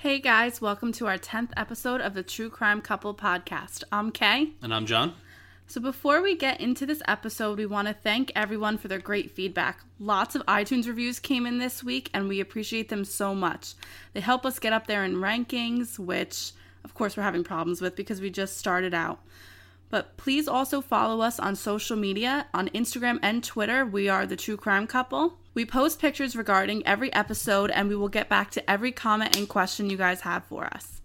Hey guys, welcome to our 10th episode of the True Crime Couple podcast. I'm Kay. And I'm John. So, before we get into this episode, we want to thank everyone for their great feedback. Lots of iTunes reviews came in this week, and we appreciate them so much. They help us get up there in rankings, which, of course, we're having problems with because we just started out. But please also follow us on social media. On Instagram and Twitter, we are the True Crime Couple. We post pictures regarding every episode, and we will get back to every comment and question you guys have for us.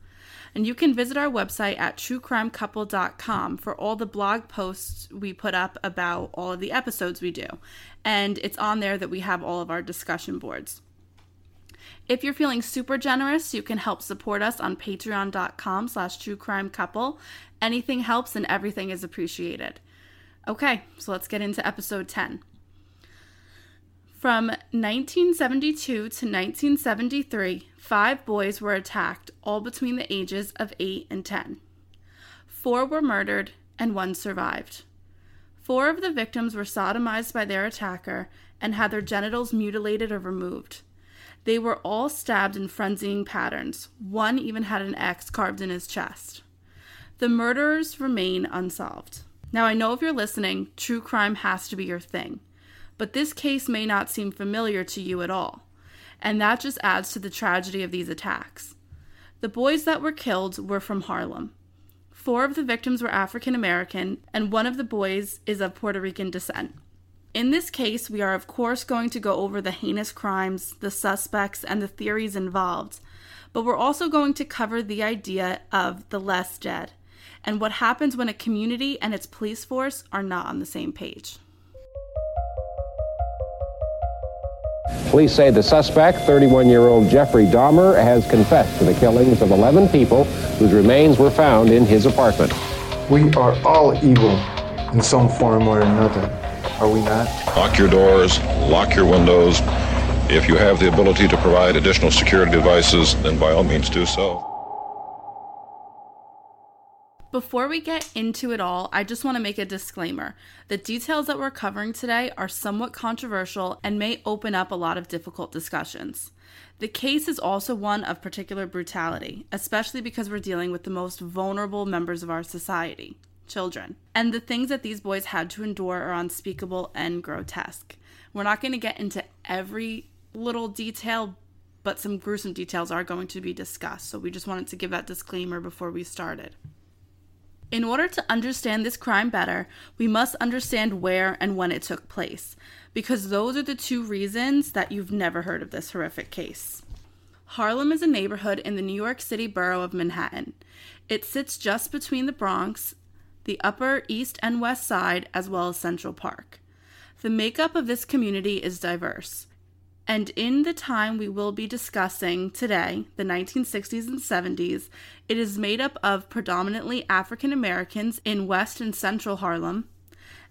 And you can visit our website at truecrimecouple.com for all the blog posts we put up about all of the episodes we do. And it's on there that we have all of our discussion boards. If you're feeling super generous, you can help support us on patreon.com slash truecrimecouple. Anything helps and everything is appreciated. Okay, so let's get into episode 10. From 1972 to 1973, five boys were attacked, all between the ages of 8 and 10. Four were murdered, and one survived. Four of the victims were sodomized by their attacker and had their genitals mutilated or removed. They were all stabbed in frenzying patterns. One even had an X carved in his chest. The murderers remain unsolved. Now, I know if you're listening, true crime has to be your thing but this case may not seem familiar to you at all, and that just adds to the tragedy of these attacks. The boys that were killed were from Harlem. Four of the victims were African American, and one of the boys is of Puerto Rican descent. In this case, we are of course going to go over the heinous crimes, the suspects, and the theories involved, but we're also going to cover the idea of the less dead and what happens when a community and its police force are not on the same page. Police say the suspect, 31-year-old Jeffrey Dahmer, has confessed to the killings of 11 people whose remains were found in his apartment. We are all evil in some form or another, are we not? Lock your doors, lock your windows. If you have the ability to provide additional security devices, then by all means do so. Before we get into it all, I just want to make a disclaimer. The details that we're covering today are somewhat controversial and may open up a lot of difficult discussions. The case is also one of particular brutality, especially because we're dealing with the most vulnerable members of our society children. And the things that these boys had to endure are unspeakable and grotesque. We're not going to get into every little detail, but some gruesome details are going to be discussed. So we just wanted to give that disclaimer before we started. In order to understand this crime better, we must understand where and when it took place, because those are the two reasons that you've never heard of this horrific case. Harlem is a neighborhood in the New York City borough of Manhattan. It sits just between the Bronx, the Upper East and West Side, as well as Central Park. The makeup of this community is diverse. And in the time we will be discussing today, the 1960s and 70s, it is made up of predominantly African Americans in West and Central Harlem,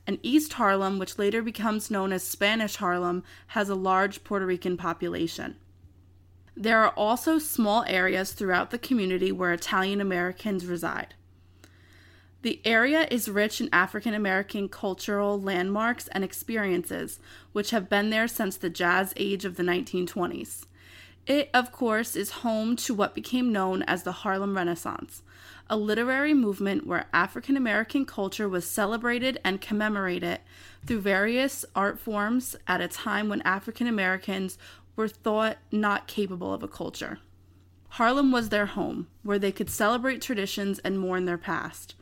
and East Harlem, which later becomes known as Spanish Harlem, has a large Puerto Rican population. There are also small areas throughout the community where Italian Americans reside. The area is rich in African American cultural landmarks and experiences, which have been there since the jazz age of the 1920s. It, of course, is home to what became known as the Harlem Renaissance, a literary movement where African American culture was celebrated and commemorated through various art forms at a time when African Americans were thought not capable of a culture. Harlem was their home, where they could celebrate traditions and mourn their past.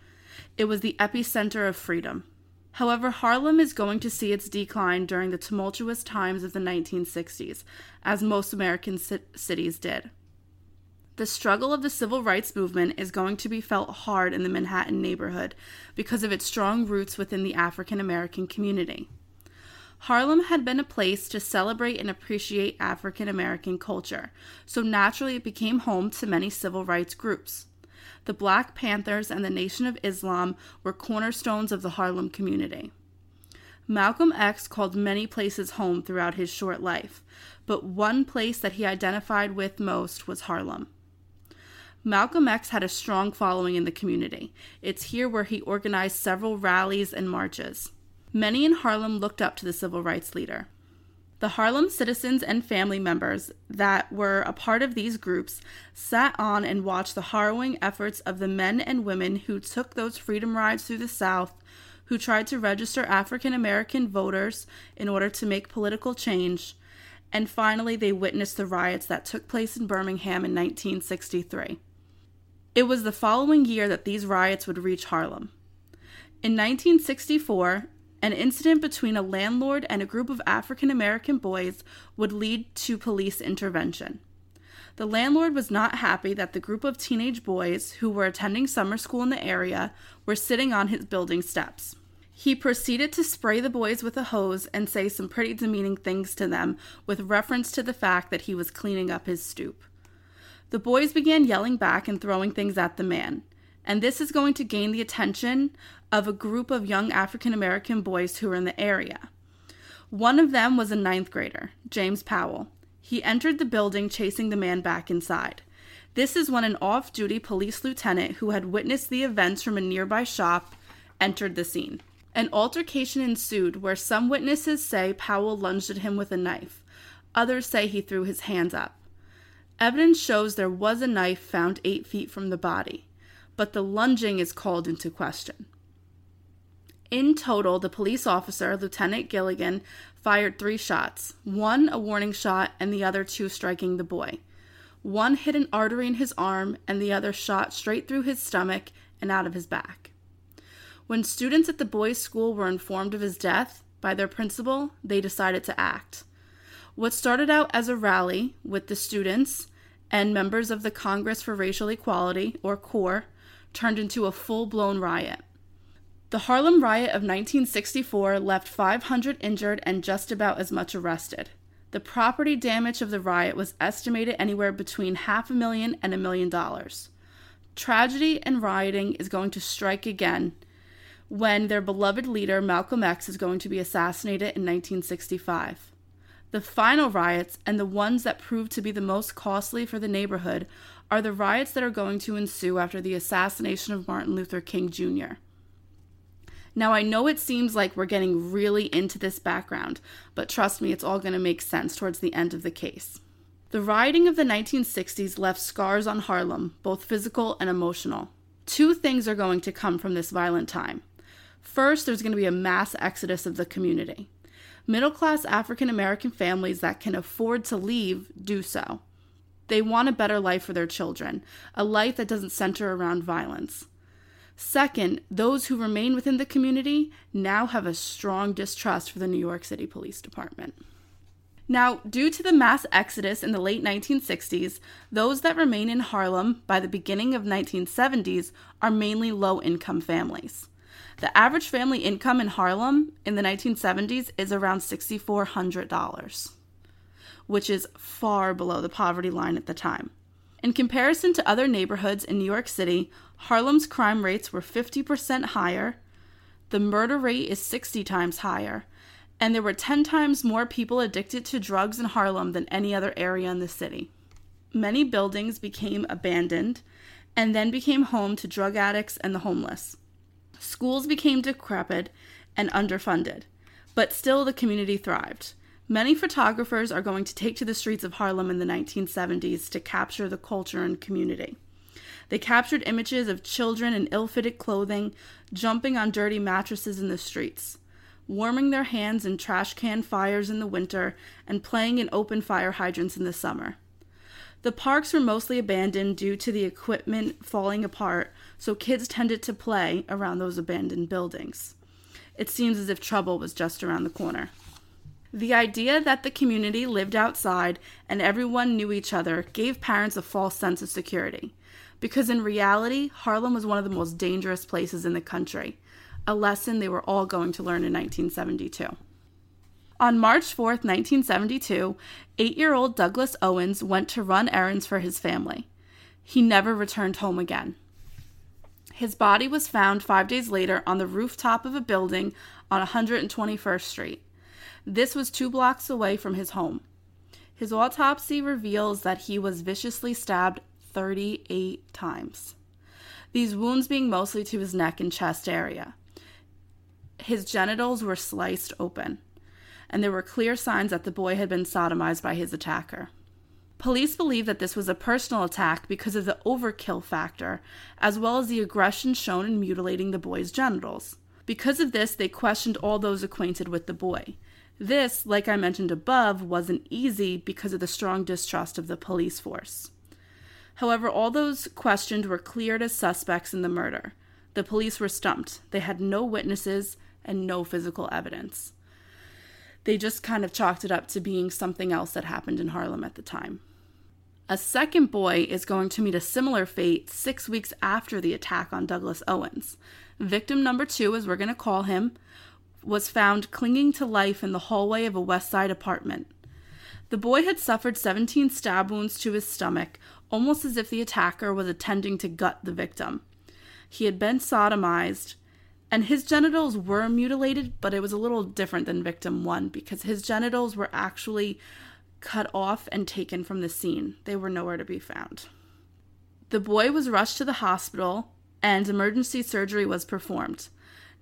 It was the epicenter of freedom. However, Harlem is going to see its decline during the tumultuous times of the 1960s, as most American c- cities did. The struggle of the civil rights movement is going to be felt hard in the Manhattan neighborhood because of its strong roots within the African American community. Harlem had been a place to celebrate and appreciate African American culture, so naturally it became home to many civil rights groups the Black Panthers and the Nation of Islam were cornerstones of the Harlem community. Malcolm X called many places home throughout his short life, but one place that he identified with most was Harlem. Malcolm X had a strong following in the community. It's here where he organized several rallies and marches. Many in Harlem looked up to the civil rights leader. The Harlem citizens and family members that were a part of these groups sat on and watched the harrowing efforts of the men and women who took those freedom rides through the South, who tried to register African American voters in order to make political change, and finally they witnessed the riots that took place in Birmingham in 1963. It was the following year that these riots would reach Harlem. In 1964, an incident between a landlord and a group of African American boys would lead to police intervention. The landlord was not happy that the group of teenage boys who were attending summer school in the area were sitting on his building steps. He proceeded to spray the boys with a hose and say some pretty demeaning things to them with reference to the fact that he was cleaning up his stoop. The boys began yelling back and throwing things at the man and this is going to gain the attention of a group of young African American boys who were in the area. One of them was a ninth grader, James Powell. He entered the building chasing the man back inside. This is when an off duty police lieutenant who had witnessed the events from a nearby shop entered the scene. An altercation ensued where some witnesses say Powell lunged at him with a knife. Others say he threw his hands up. Evidence shows there was a knife found eight feet from the body but the lunging is called into question. In total, the police officer, Lieutenant Gilligan, fired three shots one a warning shot, and the other two striking the boy. One hit an artery in his arm, and the other shot straight through his stomach and out of his back. When students at the boys' school were informed of his death by their principal, they decided to act. What started out as a rally with the students and members of the Congress for Racial Equality, or CORE, turned into a full blown riot. The Harlem riot of 1964 left 500 injured and just about as much arrested. The property damage of the riot was estimated anywhere between half a million and a million dollars. Tragedy and rioting is going to strike again when their beloved leader Malcolm X is going to be assassinated in 1965. The final riots, and the ones that proved to be the most costly for the neighborhood, are the riots that are going to ensue after the assassination of Martin Luther King Jr. Now, I know it seems like we're getting really into this background, but trust me, it's all going to make sense towards the end of the case. The rioting of the 1960s left scars on Harlem, both physical and emotional. Two things are going to come from this violent time. First, there's going to be a mass exodus of the community. Middle class African American families that can afford to leave do so. They want a better life for their children, a life that doesn't center around violence. Second, those who remain within the community now have a strong distrust for the New York City Police Department. Now, due to the mass exodus in the late 1960s, those that remain in Harlem by the beginning of 1970s are mainly low-income families. The average family income in Harlem in the 1970s is around $6400 which is far below the poverty line at the time. In comparison to other neighborhoods in New York City, Harlem's crime rates were 50% higher, the murder rate is 60 times higher, and there were 10 times more people addicted to drugs in Harlem than any other area in the city. Many buildings became abandoned and then became home to drug addicts and the homeless. Schools became decrepit and underfunded, but still the community thrived. Many photographers are going to take to the streets of Harlem in the 1970s to capture the culture and community. They captured images of children in ill fitted clothing jumping on dirty mattresses in the streets, warming their hands in trash can fires in the winter, and playing in open fire hydrants in the summer. The parks were mostly abandoned due to the equipment falling apart, so kids tended to play around those abandoned buildings. It seems as if trouble was just around the corner. The idea that the community lived outside and everyone knew each other gave parents a false sense of security. Because in reality, Harlem was one of the most dangerous places in the country, a lesson they were all going to learn in 1972. On March 4, 1972, eight year old Douglas Owens went to run errands for his family. He never returned home again. His body was found five days later on the rooftop of a building on 121st Street. This was two blocks away from his home. His autopsy reveals that he was viciously stabbed 38 times, these wounds being mostly to his neck and chest area. His genitals were sliced open. and there were clear signs that the boy had been sodomized by his attacker. Police believe that this was a personal attack because of the overkill factor, as well as the aggression shown in mutilating the boy's genitals. Because of this, they questioned all those acquainted with the boy. This, like I mentioned above, wasn't easy because of the strong distrust of the police force. However, all those questioned were cleared as suspects in the murder. The police were stumped. They had no witnesses and no physical evidence. They just kind of chalked it up to being something else that happened in Harlem at the time. A second boy is going to meet a similar fate six weeks after the attack on Douglas Owens. Victim number two, as we're going to call him, was found clinging to life in the hallway of a West Side apartment. The boy had suffered 17 stab wounds to his stomach, almost as if the attacker was attempting to gut the victim. He had been sodomized, and his genitals were mutilated, but it was a little different than victim one because his genitals were actually cut off and taken from the scene. They were nowhere to be found. The boy was rushed to the hospital and emergency surgery was performed.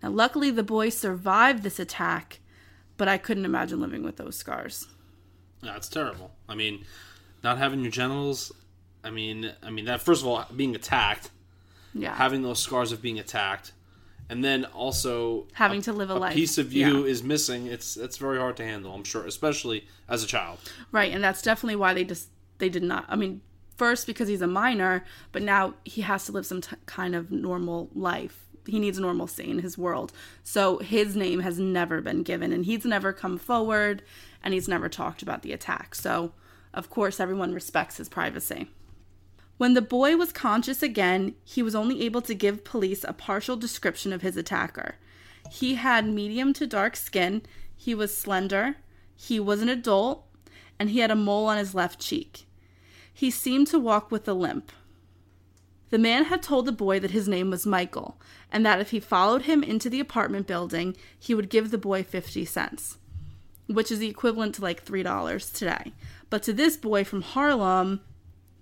Now, luckily, the boy survived this attack, but I couldn't imagine living with those scars. That's terrible. I mean, not having your genitals. I mean, I mean that. First of all, being attacked, Yeah. having those scars of being attacked, and then also Having to live a life. piece of you Yeah. is missing. It's it's very hard to handle. I'm sure, especially as a child. Right, and that's definitely why they just they did not. I mean, first because he's a minor, but now he has to live some t- kind of normal life. He needs normalcy in his world. So his name has never been given, and he's never come forward, and he's never talked about the attack. So, of course, everyone respects his privacy. When the boy was conscious again, he was only able to give police a partial description of his attacker. He had medium to dark skin, he was slender, he was an adult, and he had a mole on his left cheek. He seemed to walk with a limp. The man had told the boy that his name was Michael, and that if he followed him into the apartment building, he would give the boy 50 cents, which is the equivalent to like $3 today. But to this boy from Harlem,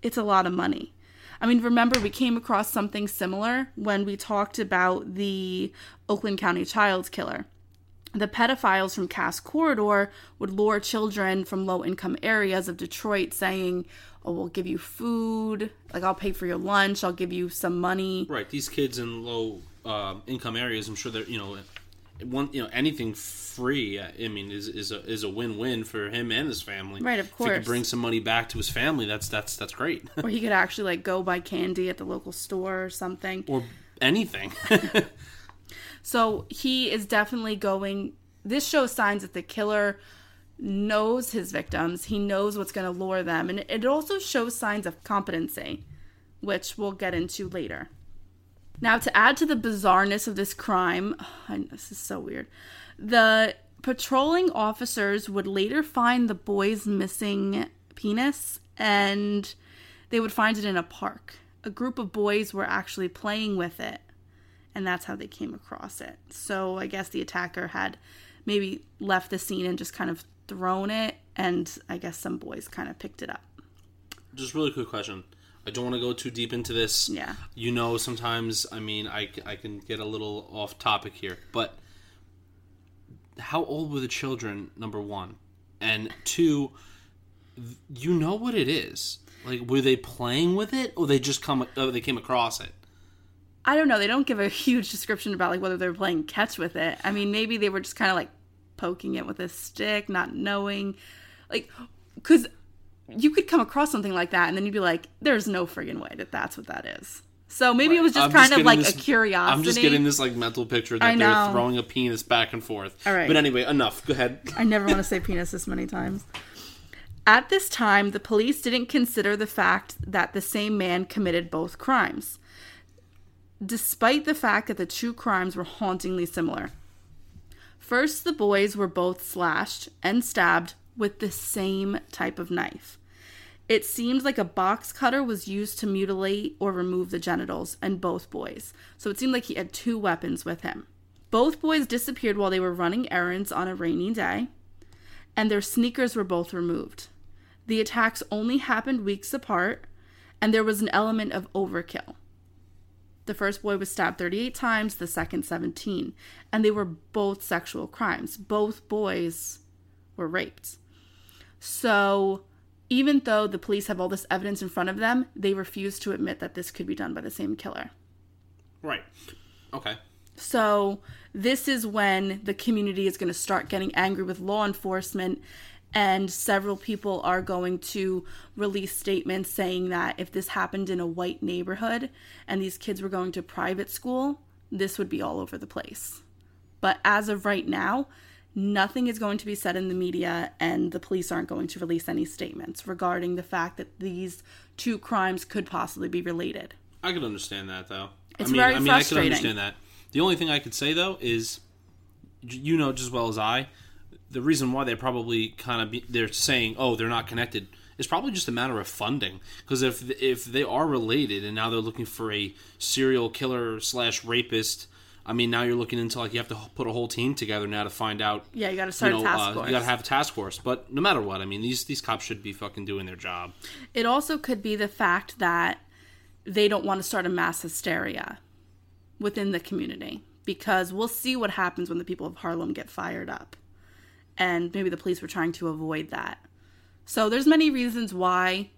it's a lot of money. I mean, remember, we came across something similar when we talked about the Oakland County child killer. The pedophiles from Cass Corridor would lure children from low income areas of Detroit saying, Oh, we'll give you food, like I'll pay for your lunch, I'll give you some money. Right. These kids in low uh, income areas, I'm sure they're you know, one you know anything free. I mean, is is a is a win win for him and his family. Right, of If he could bring some money back to his family, that's that's that's great. Or he could actually like go buy candy at the local store or something. or anything. So he is definitely going. This shows signs that the killer knows his victims. He knows what's going to lure them. And it also shows signs of competency, which we'll get into later. Now, to add to the bizarreness of this crime, this is so weird. The patrolling officers would later find the boy's missing penis and they would find it in a park. A group of boys were actually playing with it and that's how they came across it. So I guess the attacker had maybe left the scene and just kind of thrown it, and I guess some boys kind of picked it up. Just really quick question. I don't want to go too deep into this. Yeah. You know, sometimes I mean, I I can get a little off topic here, but how old were the children? Number one, and two, you know what it is. Like, were they playing with it, or they just come? Oh, they came across it. I don't know. They don't give a huge description about like whether they were playing catch with it. I mean, maybe they were just kind of like poking it with a stick, not knowing, like, because you could come across something like that and then you'd be like, "There's no friggin' way that that's what that is." So maybe it was just I'm kind of like this- a curiosity. I'm just getting this like mental picture that they're throwing a penis back and forth. All right. But anyway, enough. Go ahead. I never want to say penis this many times. At this time, the police didn't consider the fact that the same man committed both crimes, despite the fact that the two crimes were hauntingly similar. First, the boys were both slashed and stabbed with the same type of knife. It seemed like a box cutter was used to mutilate or remove the genitals in both boys. So it seemed like he had two weapons with him. Both boys disappeared while they were running errands on a rainy day, and their sneakers were both removed. The attacks only happened weeks apart, and there was an element of overkill. The first boy was stabbed 38 times, the second 17, and they were both sexual crimes. Both boys were raped. So, even though the police have all this evidence in front of them, they refuse to admit that this could be done by the same killer. Right. Okay. So, this is when the community is going to start getting angry with law enforcement, and several people are going to release statements saying that if this happened in a white neighborhood and these kids were going to private school, this would be all over the place. But as of right now, nothing is going to be said in the media, and the police aren't going to release any statements regarding the fact that these two crimes could possibly be related. I could understand that though. It's I mean, very I mean, I could understand that. The only thing I could say though is, you know, just as well as I, the reason why they're probably kind of be, they're saying, oh, they're not connected, is probably just a matter of funding. Because if if they are related and now they're looking for a serial killer slash rapist. I mean, now you're looking into like you have to put a whole team together now to find out. Yeah, you gotta start a you know, task uh, force. You got to have a task force. But no matter what, I mean, these these cops should be fucking doing their job. It also could be the fact that they don't want to start a mass hysteria within the community because we'll see what happens when the people of Harlem get fired up. And maybe the police were trying to avoid that. So there's many reasons why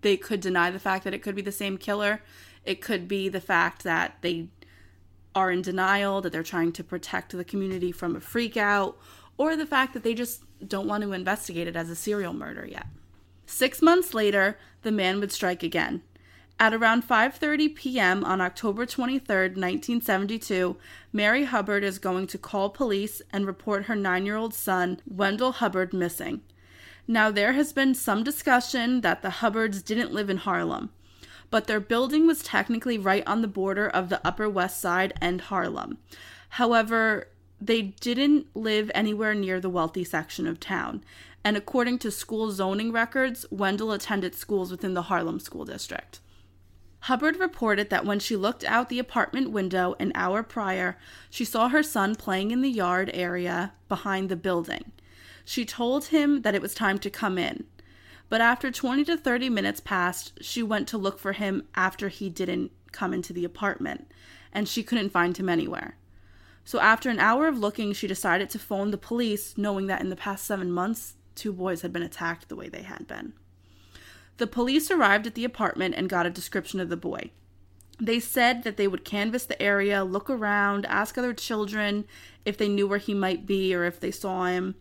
they could deny the fact that it could be the same killer. It could be the fact that they are in denial, that they're trying to protect the community from a freak out, or the fact that they just don't want to investigate it as a serial murder yet. Six months later, the man would strike again. At around 5:30 p.m. on October 23, 1972, Mary Hubbard is going to call police and report her 9-year-old son, Wendell Hubbard, missing. Now there has been some discussion that the Hubbards didn't live in Harlem, but their building was technically right on the border of the Upper West Side and Harlem. However, they didn't live anywhere near the wealthy section of town, and according to school zoning records, Wendell attended schools within the Harlem School District. Hubbard reported that when she looked out the apartment window an hour prior, she saw her son playing in the yard area behind the building. She told him that it was time to come in, but after 20 to 30 minutes passed, she went to look for him after he didn't come into the apartment, and she couldn't find him anywhere. So after an hour of looking, she decided to phone the police, knowing that in the past seven months, two boys had been attacked the way they had been. The police arrived at the apartment and got a description of the boy. They said that they would canvass the area, look around, ask other children if they knew where he might be or if they saw him.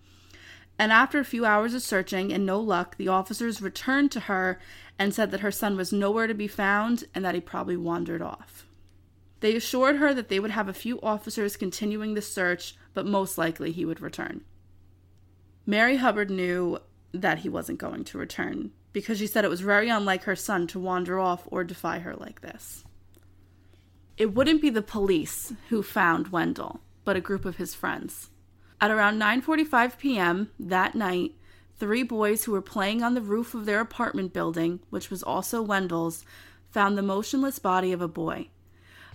And after a few hours of searching and no luck, the officers returned to her and said that her son was nowhere to be found and that he probably wandered off. They assured her that they would have a few officers continuing the search, but most likely he would return. Mary Hubbard knew that he wasn't going to return because she said it was very unlike her son to wander off or defy her like this. It wouldn't be the police who found Wendell, but a group of his friends. At around 9:45 p.m. that night, three boys who were playing on the roof of their apartment building, which was also Wendell's, found the motionless body of a boy.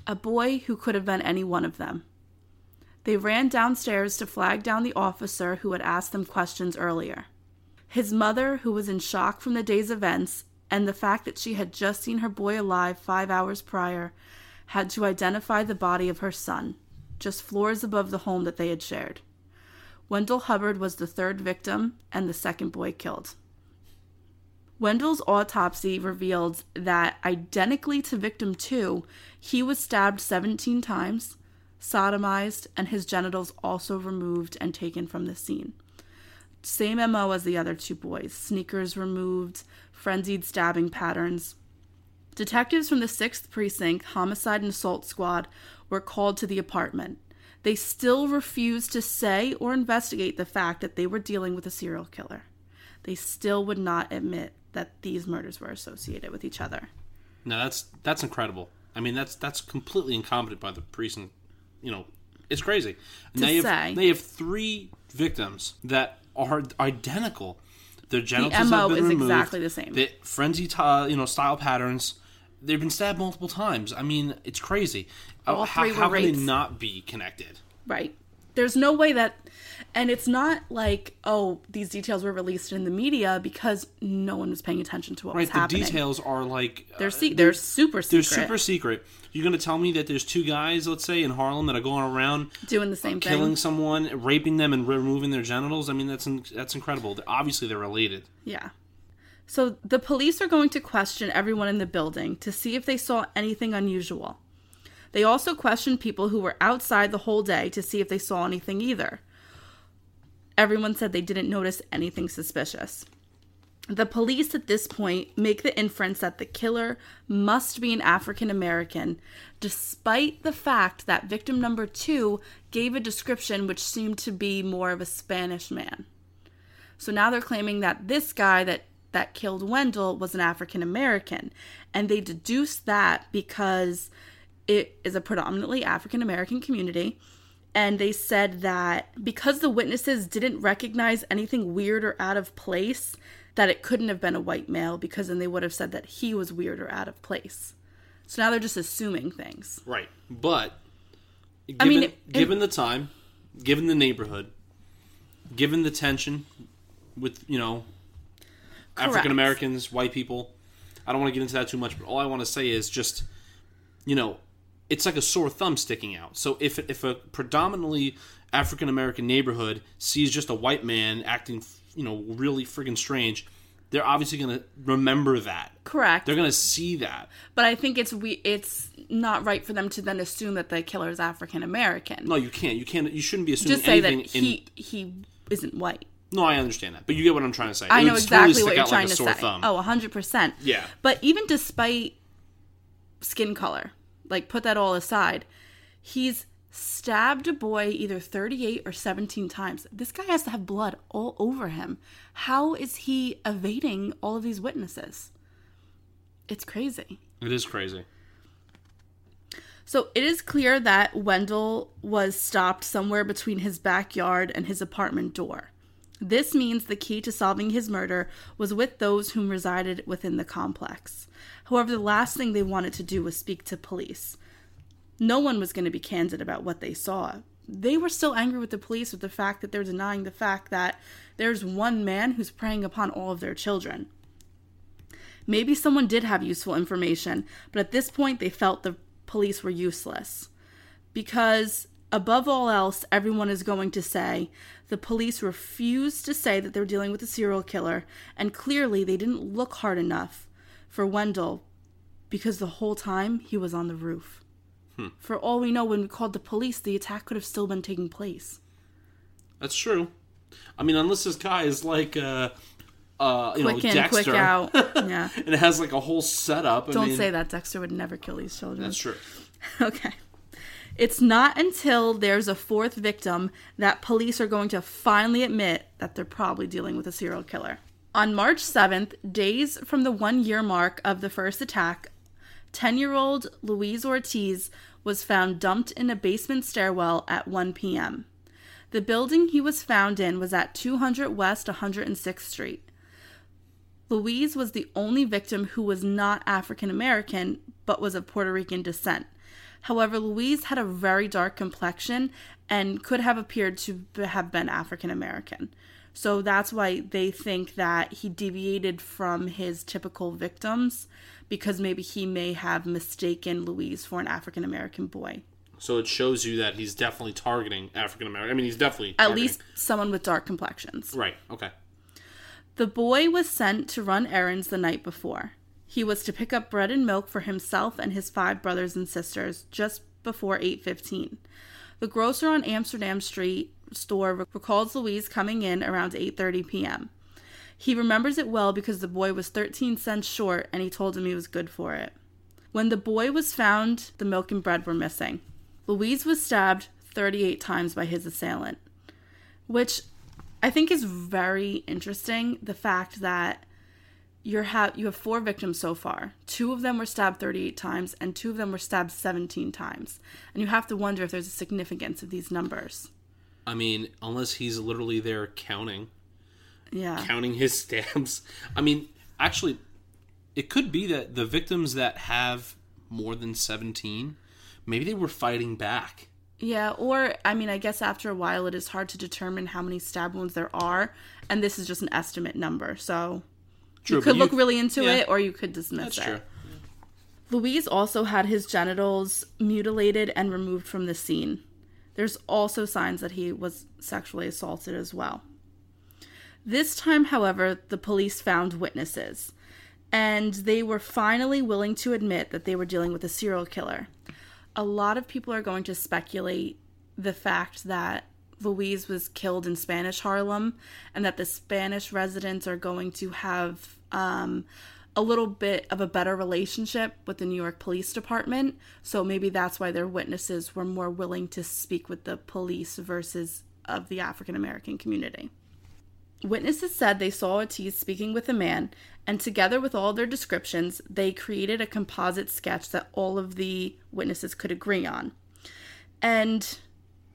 A boy who could have been any one of them. They ran downstairs to flag down the officer who had asked them questions earlier. His mother, who was in shock from the day's events and the fact that she had just seen her boy alive five hours prior, had to identify the body of her son, just floors above the home that they had shared. Wendell Hubbard was the third victim and the second boy killed. Wendell's autopsy revealed that, identically to victim two, he was stabbed 17 times, sodomized, and his genitals also removed and taken from the scene. Same MO as the other two boys sneakers removed, frenzied stabbing patterns. Detectives from the 6th Precinct Homicide and Assault Squad were called to the apartment. They still refused to say or investigate the fact that they were dealing with a serial killer. They still would not admit that these murders were associated with each other. Now that's that's incredible. I mean, that's that's completely incompetent by the precinct. You know, it's crazy. To you say. have, they have three victims that are identical. Their genitals MO have been is removed. exactly the same. The frenzy, uh, you know, style patterns. They've been stabbed multiple times. I mean, it's crazy. All how three were how can they not be connected? Right. There's no way that and it's not like oh these details were released in the media because no one was paying attention to what Right, was the details are like They're uh, se- they're super secret. they're super secret. You're gonna tell me that there's two guys, let's say, in Harlem that are going around doing the same thing. killing thing. someone, raping them, and removing their genitals. I mean, that's in, that's incredible. They're- obviously, they're related. Yeah. So the police are going to question everyone in the building to see if they saw anything unusual. They also questioned people who were outside the whole day to see if they saw anything either. Everyone said they didn't notice anything suspicious. The police at this point make the inference that the killer must be an African American, despite the fact that victim number two gave a description which seemed to be more of a Spanish man. So now they're claiming that this guy that that killed Wendell was an African American, and they deduce that because it is a predominantly African American community. And they said that because the witnesses didn't recognize anything weird or out of place, that it couldn't have been a white male because then they would have said that he was weird or out of place. So now they're just assuming things. Right, but given, mean, it- given the time, given the neighborhood, given the tension with you know African Americans, white people, I don't want to get into that too much. But all I want to say is just you know it's like a sore thumb sticking out. So if if a predominantly African American neighborhood sees just a white man acting you know really freaking strange, they're obviously going to remember that. Correct. They're going to see that. But I think it's we it's not right for them to then assume that the killer is African American. No, you can't. You can't. You shouldn't be assuming just say that he in, he isn't white. no, I understand that, but you get what I'm trying to say. I It know exactly totally what you're trying like to say. Thumb. Oh, 100%. Yeah. But even despite skin color, like put that all aside, he's stabbed a boy either 38 or 17 times. This guy has to have blood all over him. How is he evading all of these witnesses? It's crazy. It is crazy. So it is clear that Wendell was stopped somewhere between his backyard and his apartment door. This means the key to solving his murder was with those whom resided within the complex. However, the last thing they wanted to do was speak to police. No one was going to be candid about what they saw. They were still angry with the police with the fact that they're denying the fact that there's one man who's preying upon all of their children. Maybe someone did have useful information, but at this point they felt the police were useless. Because, above all else, everyone is going to say the police refused to say that they're dealing with a serial killer, and clearly they didn't look hard enough for Wendell because the whole time he was on the roof. For all we know, when we called the police, the attack could have still been taking place. That's true. I mean, unless this guy is like, uh, uh, you Quick know, in, Dexter, quick out. Yeah. and it has like a whole setup. I Don't mean, say that. Dexter would never kill these children. That's true. Okay. It's not until there's a fourth victim that police are going to finally admit that they're probably dealing with a serial killer. On March 7th, days from the one year mark of the first attack, 10 year old Luis Ortiz was found dumped in a basement stairwell at 1 p.m. The building he was found in was at 200 West 106th Street. Luis was the only victim who was not African American but was of Puerto Rican descent. However, Luis had a very dark complexion and could have appeared to have been African American. So that's why they think that he deviated from his typical victims because maybe he may have mistaken Luis for an African American boy. So it shows you that he's definitely targeting African American. I mean, he's definitely At targeting- least someone with dark complexions. right. Okay. The boy was sent to run errands the night before. He was to pick up bread and milk for himself and his five brothers and sisters just before 8:15. The grocer on Amsterdam Street store recalls Luis coming in around 8:30 p.m. He remembers it well because the boy was 13 cents short and he told him he was good for it. When the boy was found, the milk and bread were missing. Louise was stabbed 38 times by his assailant, which I think is very interesting. The fact that you have you have four victims so far. Two of them were stabbed 38 times, and two of them were stabbed 17 times. And you have to wonder if there's a significance of these numbers. I mean, unless he's literally there counting, Yeah, counting his stamps. I mean, actually, it could be that the victims that have more than 17, maybe they were fighting back. Yeah, or I mean, I guess after a while it is hard to determine how many stab wounds there are, and this is just an estimate number. So True, you could but look really into yeah, it, or you could dismiss That's it. true. Luis also had his genitals mutilated and removed from the scene. There's also signs that he was sexually assaulted as well. This time, however, the police found witnesses, and they were finally willing to admit that they were dealing with a serial killer. A lot of people are going to speculate the fact that Luis was killed in Spanish Harlem and that the Spanish residents are going to have um, a little bit of a better relationship with the New York Police Department. So maybe that's why their witnesses were more willing to speak with the police versus of the African American community. Witnesses said they saw Ortiz speaking with a man, and together with all their descriptions, they created a composite sketch that all of the witnesses could agree on. And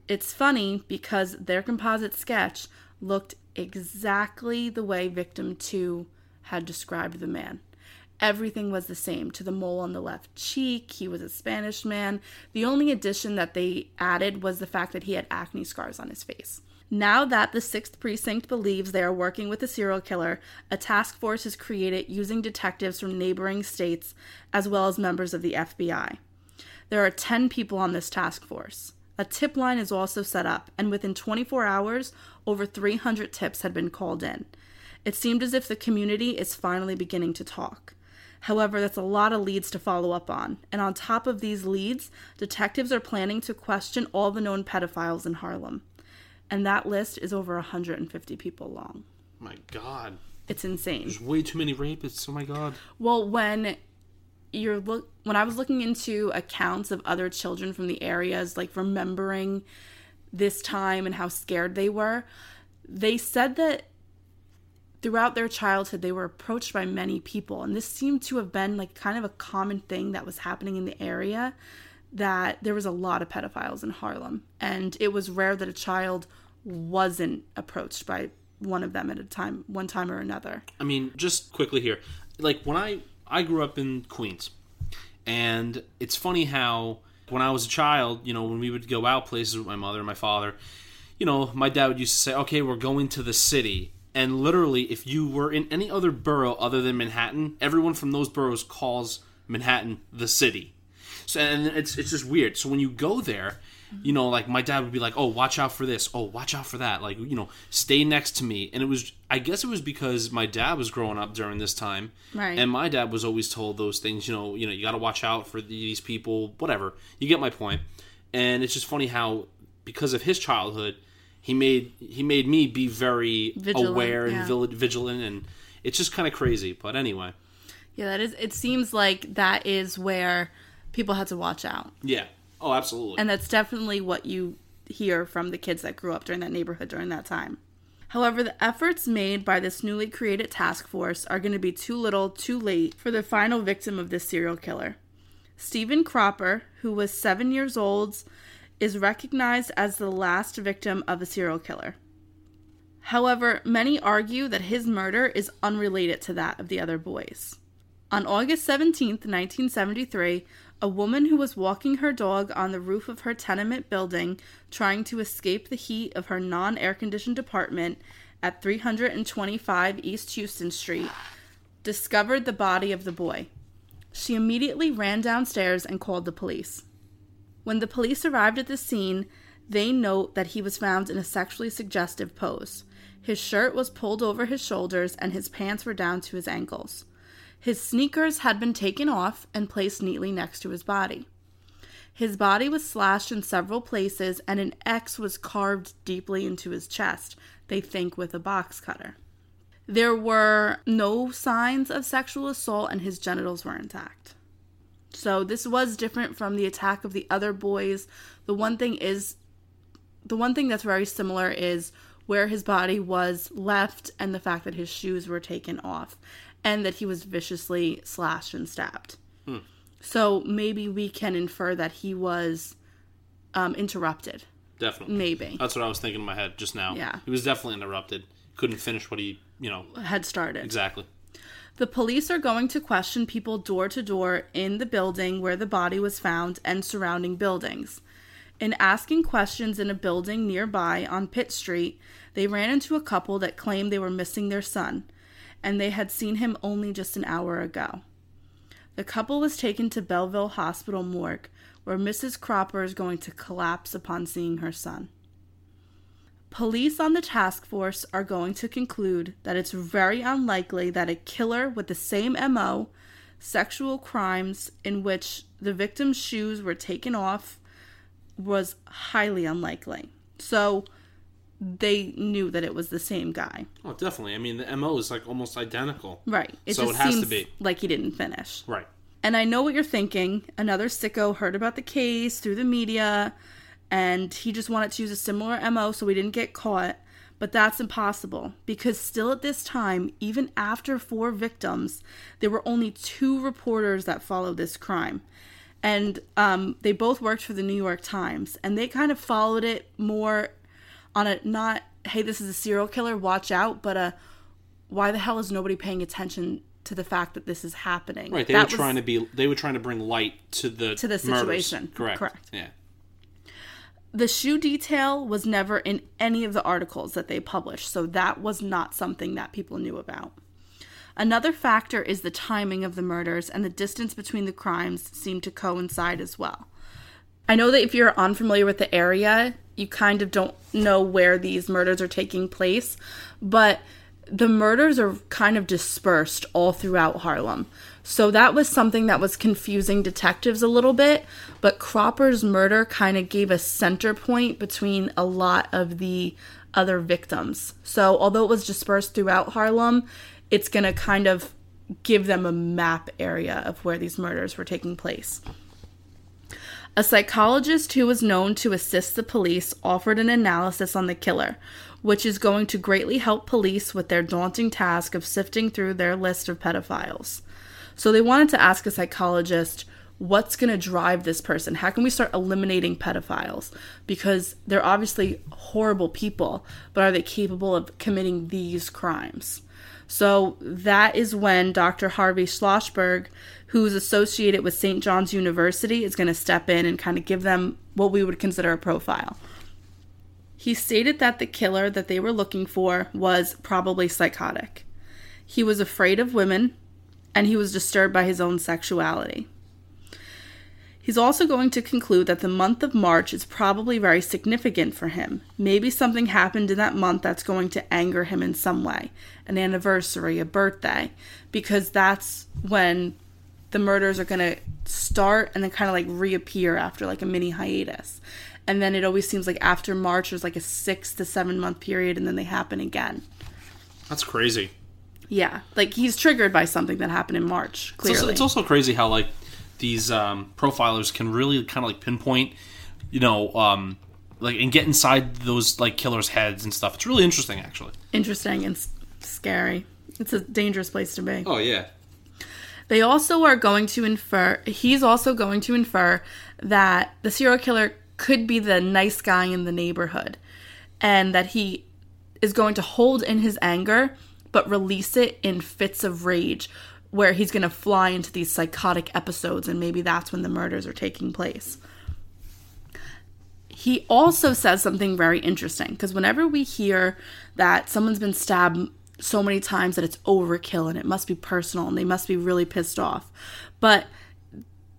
it's funny because their composite sketch looked exactly the way victim 2 had described the man. Everything was the same to the mole on the left cheek. He was a Spanish man. The only addition that they added was the fact that he had acne scars on his face. Now that the 6th Precinct believes they are working with a serial killer, a task force is created using detectives from neighboring states as well as members of the FBI. There are 10 people on this task force. A tip line is also set up, and within 24 hours, over 300 tips had been called in. It seemed as if the community is finally beginning to talk. However, that's a lot of leads to follow up on. And on top of these leads, detectives are planning to question all the known pedophiles in Harlem. And that list is over 150 people long. My God, It's insane. there's way too many rapists. Oh my God. Well, when you're look when I was looking into accounts of other children from the areas, like remembering this time and how scared they were, they said that throughout their childhood they were approached by many people and this seemed to have been like kind of a common thing that was happening in the area that there was a lot of pedophiles in Harlem and it was rare that a child wasn't approached by one of them at a time one time or another. I mean, just quickly here, like when I I grew up in Queens, and it's funny how when I was a child, you know, when we would go out places with my mother and my father, you know, my dad would used to say, "Okay, we're going to the city." And literally, if you were in any other borough other than Manhattan, everyone from those boroughs calls Manhattan the city. So and it's it's just weird. So when you go there, you know, like my dad would be like, "Oh, watch out for this. Oh, watch out for that." Like, you know, stay next to me. And it was I guess it was because my dad was growing up during this time. Right. And my dad was always told those things, you know, you know, you got to watch out for these people, whatever. You get my point. And it's just funny how because of his childhood, he made he made me be very Vigilant, aware and yeah. vigilant and it's just kind of crazy. But anyway, Yeah, that is. It seems like that is where people had to watch out, yeah. Oh, absolutely. and that's definitely what you hear from the kids that grew up during that neighborhood during that time. However, the efforts made by this newly created task force are going to be too little, too late for the final victim of this serial killer. Stephen Cropper, who was seven years old, is recognized as the last victim of a serial killer. However, many argue that his murder is unrelated to that of the other boys. On August 17th, 1973, a woman who was walking her dog on the roof of her tenement building trying to escape the heat of her non air conditioned apartment at 325 East Houston Street discovered the body of the boy. She immediately ran downstairs and called the police. When the police arrived at the scene, they note that he was found in a sexually suggestive pose. His shirt was pulled over his shoulders and his pants were down to his ankles. His sneakers had been taken off and placed neatly next to his body. His body was slashed in several places and an X was carved deeply into his chest, they think with a box cutter. There were no signs of sexual assault and his genitals were intact. So this was different from the attack of the other boys. The one thing is the one thing that's very similar is where his body was left and the fact that his shoes were taken off and that he was viciously slashed and stabbed. So maybe we can infer that he was um, interrupted. definitely. Maybe. That's what I was thinking in my head just now. Yeah. He was definitely interrupted. Couldn't finish what he, you know, Had started. exactly. The police are going to question people door to door in the building where the body was found and surrounding buildings. In asking questions in a building nearby on Pitt Street, they ran into a couple that claimed they were missing their son, and they had seen him only just an hour ago. The couple was taken to Bellevue Hospital morgue, where Mrs. Cropper is going to collapse upon seeing her son. Police on the task force are going to conclude that it's very unlikely that a killer with the same MO, sexual crimes in which the victim's shoes were taken off, was highly unlikely. So they knew that it was the same guy. Oh, definitely. I mean, the mo is like almost identical. Right. It So it has to be. like he didn't finish. Right. And I know what you're thinking. Another sicko heard about the case through the media and he just wanted to use a similar MO so we didn't get caught. But that's impossible because still at this time, even after four victims, there were only two reporters that followed this crime. And um, they both worked for the New York Times and they kind of followed it more on a not, hey, this is a serial killer, watch out, but a why the hell is nobody paying attention to the fact that this is happening? Right. They That were was- trying to be. They were trying to bring light to the To the murders. situation. Correct. Correct. Yeah. The shoe detail was never in any of the articles that they published, so that was not something that people knew about. Another factor is the timing of the murders, and the distance between the crimes seemed to coincide as well. I know that if you're unfamiliar with the area, you kind of don't know where these murders are taking place, but the murders are kind of dispersed all throughout Harlem. So that was something that was confusing detectives a little bit, but Cropper's murder kind of gave a center point between a lot of the other victims. So although it was dispersed throughout Harlem, it's going to kind of give them a map area of where these murders were taking place. A psychologist who was known to assist the police offered an analysis on the killer, which is going to greatly help police with their daunting task of sifting through their list of pedophiles. So they wanted to ask a psychologist what's going to drive this person? How can we start eliminating pedophiles? Because they're obviously horrible people, but are they capable of committing these crimes? So that is when Dr. Harvey Schlossberg, who's associated with St. John's University, is going to step in and kind of give them what we would consider a profile. He stated that the killer that they were looking for was probably psychotic. He was afraid of women and he was disturbed by his own sexuality. He's also going to conclude that the month of March is probably very significant for him. Maybe something happened in that month that's going to anger him in some way an anniversary, a birthday, because that's when the murders are going to start and then kind of like reappear after like a mini hiatus. And then it always seems like after March, there's like a six to seven month period and then they happen again. That's crazy. Yeah, like he's triggered by something that happened in March, It's also, clearly. it's also crazy how like these um, profilers can really kind of like pinpoint, you know, um, like and get inside those like killers' heads and stuff. It's really interesting, actually. Interesting and s- scary. It's a dangerous place to be. Oh yeah. They also are going to infer, he's also going to infer that the serial killer could be the nice guy in the neighborhood and that he is going to hold in his anger but release it in fits of rage where he's going to fly into these psychotic episodes and maybe that's when the murders are taking place. He also says something very interesting because whenever we hear that someone's been stabbed so many times that it's overkill and it must be personal and they must be really pissed off. But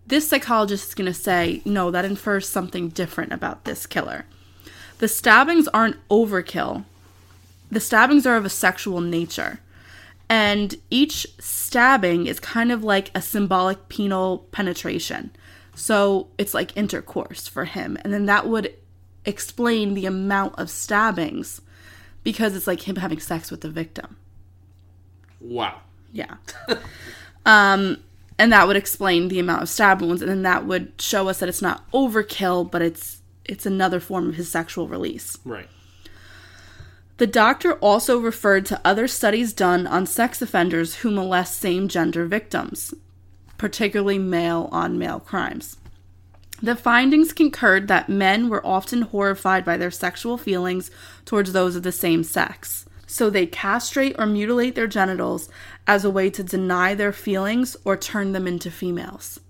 this psychologist is going to say, no, that infers something different about this killer. The stabbings aren't overkill, the stabbings are of a sexual nature. And each stabbing is kind of like a symbolic penal penetration. So it's like intercourse for him. And then that would explain the amount of stabbings because it's like him having sex with the victim. Wow. Yeah. um, and that would explain the amount of stab wounds, and then that would show us that it's not overkill, but it's it's another form of his sexual release. Right. The doctor also referred to other studies done on sex offenders who molest same gender victims, particularly male on male crimes. The findings concurred that men were often horrified by their sexual feelings towards those of the same sex. So they castrate or mutilate their genitals as a way to deny their feelings or turn them into females.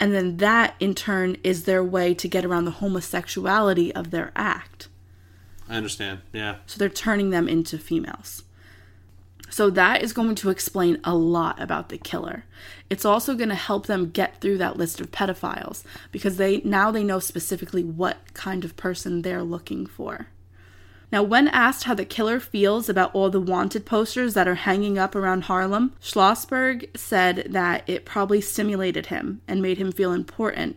And then that, in turn, is their way to get around the homosexuality of their act. I understand. Yeah. So they're turning them into females. So that is going to explain a lot about the killer. It's also going to help them get through that list of pedophiles because they now they know specifically what kind of person they're looking for. Now, when asked how the killer feels about all the wanted posters that are hanging up around Harlem, Schlossberg said that it probably stimulated him and made him feel important,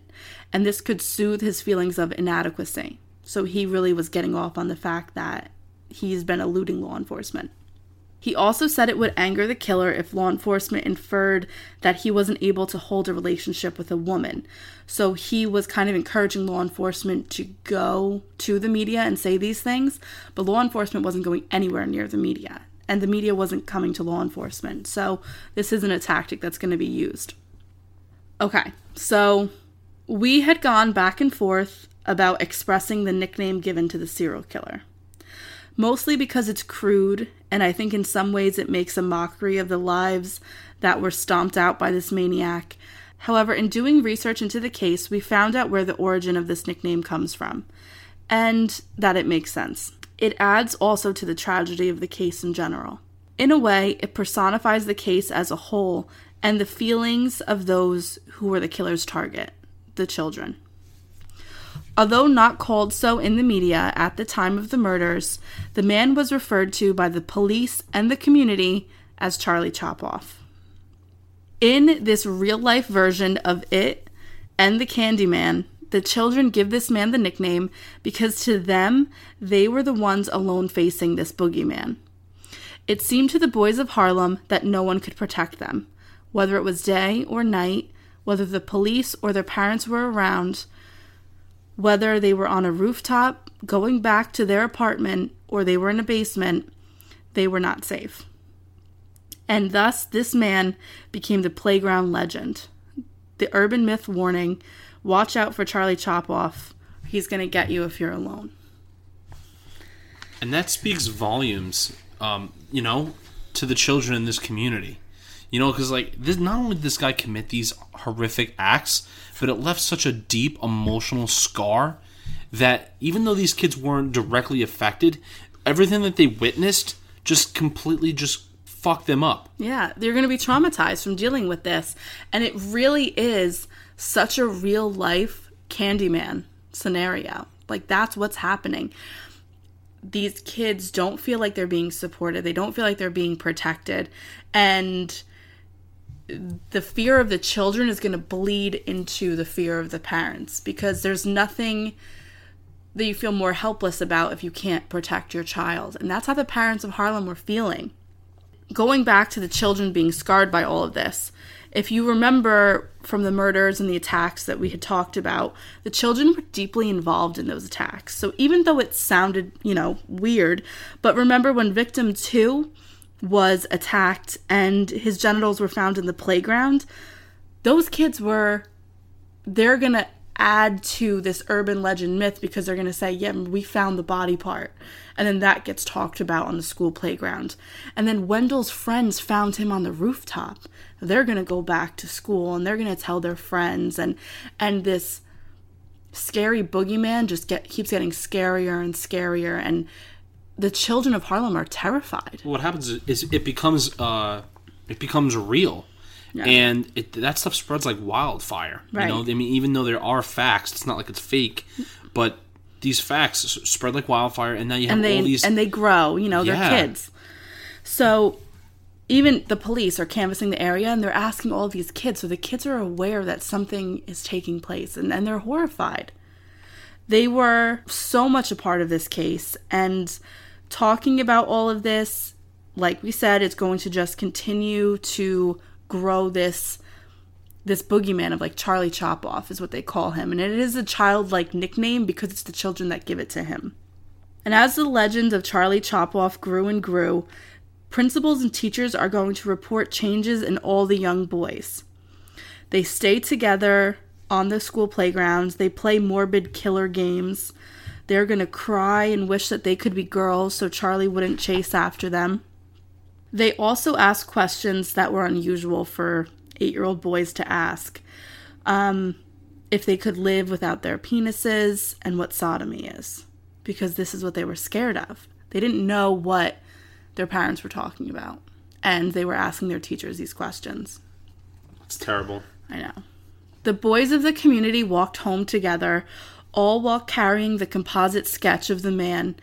and this could soothe his feelings of inadequacy. So he really was getting off on the fact that he's been eluding law enforcement. He also said it would anger the killer if law enforcement inferred that he wasn't able to hold a relationship with a woman. So he was kind of encouraging law enforcement to go to the media and say these things, but law enforcement wasn't going anywhere near the media, and the media wasn't coming to law enforcement. So this isn't a tactic that's going to be used. Okay, so we had gone back and forth about expressing the nickname given to the serial killer mostly because it's crude, and I think in some ways it makes a mockery of the lives that were stomped out by this maniac. However, in doing research into the case, we found out where the origin of this nickname comes from, and that it makes sense. It adds also to the tragedy of the case in general. In a way, it personifies the case as a whole and the feelings of those who were the killer's target the children. Although not called so in the media at the time of the murders, the man was referred to by the police and the community as Charlie Chopoff. In this real life version of It and the Candyman, the children give this man the nickname because to them, they were the ones alone facing this boogeyman. It seemed to the boys of Harlem that no one could protect them, whether it was day or night, whether the police or their parents were around, whether they were on a rooftop, going back to their apartment, or they were in a basement, they were not safe. And thus, this man became the playground legend. The urban myth warning watch out for Charlie Chopoff. He's going to get you if you're alone. And that speaks volumes, um, you know, to the children in this community. You know, because like this, not only did this guy commit these horrific acts, but it left such a deep emotional scar that even though these kids weren't directly affected, everything that they witnessed just completely just fucked them up. Yeah, they're going to be traumatized from dealing with this, and it really is such a real life Candyman scenario. Like that's what's happening these kids don't feel like they're being supported. They don't feel like they're being protected. And the fear of the children is going to bleed into the fear of the parents because there's nothing that you feel more helpless about if you can't protect your child. And that's how the parents of Harlem were feeling. Going back to the children being scarred by all of this, if you remember from the murders and the attacks that we had talked about, the children were deeply involved in those attacks. So even though it sounded, you know, weird, but remember when victim 2 was attacked and his genitals were found in the playground, those kids were, they're going to add to this urban legend myth because they're going to say, yeah, we found the body part. And then that gets talked about on the school playground. And then Wendell's friends found him on the rooftop. They're going to go back to school and they're going to tell their friends and and this scary boogeyman just get keeps getting scarier and scarier and the children of Harlem are terrified. What happens is, it becomes uh, it becomes real. Yeah. And it, that stuff spreads like wildfire. Right. You know, I mean, even though there are facts, it's not like it's fake, but these facts spread like wildfire, and now you have and they, all these, and they grow. You know, they're yeah. kids. So even the police are canvassing the area, and they're asking all these kids. So the kids are aware that something is taking place, and, and they're horrified. They were so much a part of this case, and talking about all of this, like we said, it's going to just continue to grow this this boogeyman of like Charlie Chopoff is what they call him. And it is a childlike nickname because it's the children that give it to him. And as the legend of Charlie Chopoff grew and grew, principals and teachers are going to report changes in all the young boys. They stay together on the school playgrounds, they play morbid killer games, they're going to cry and wish that they could be girls so Charlie wouldn't chase after them. They also ask questions that were unusual for eight year old boys to ask. um, if they could live without their penises, and what sodomy is, because this is what they were scared of. They didn't know what their parents were talking about, and they were asking their teachers these questions. It's terrible. I know. The boys of the community walked home together, all while carrying the composite sketch of the man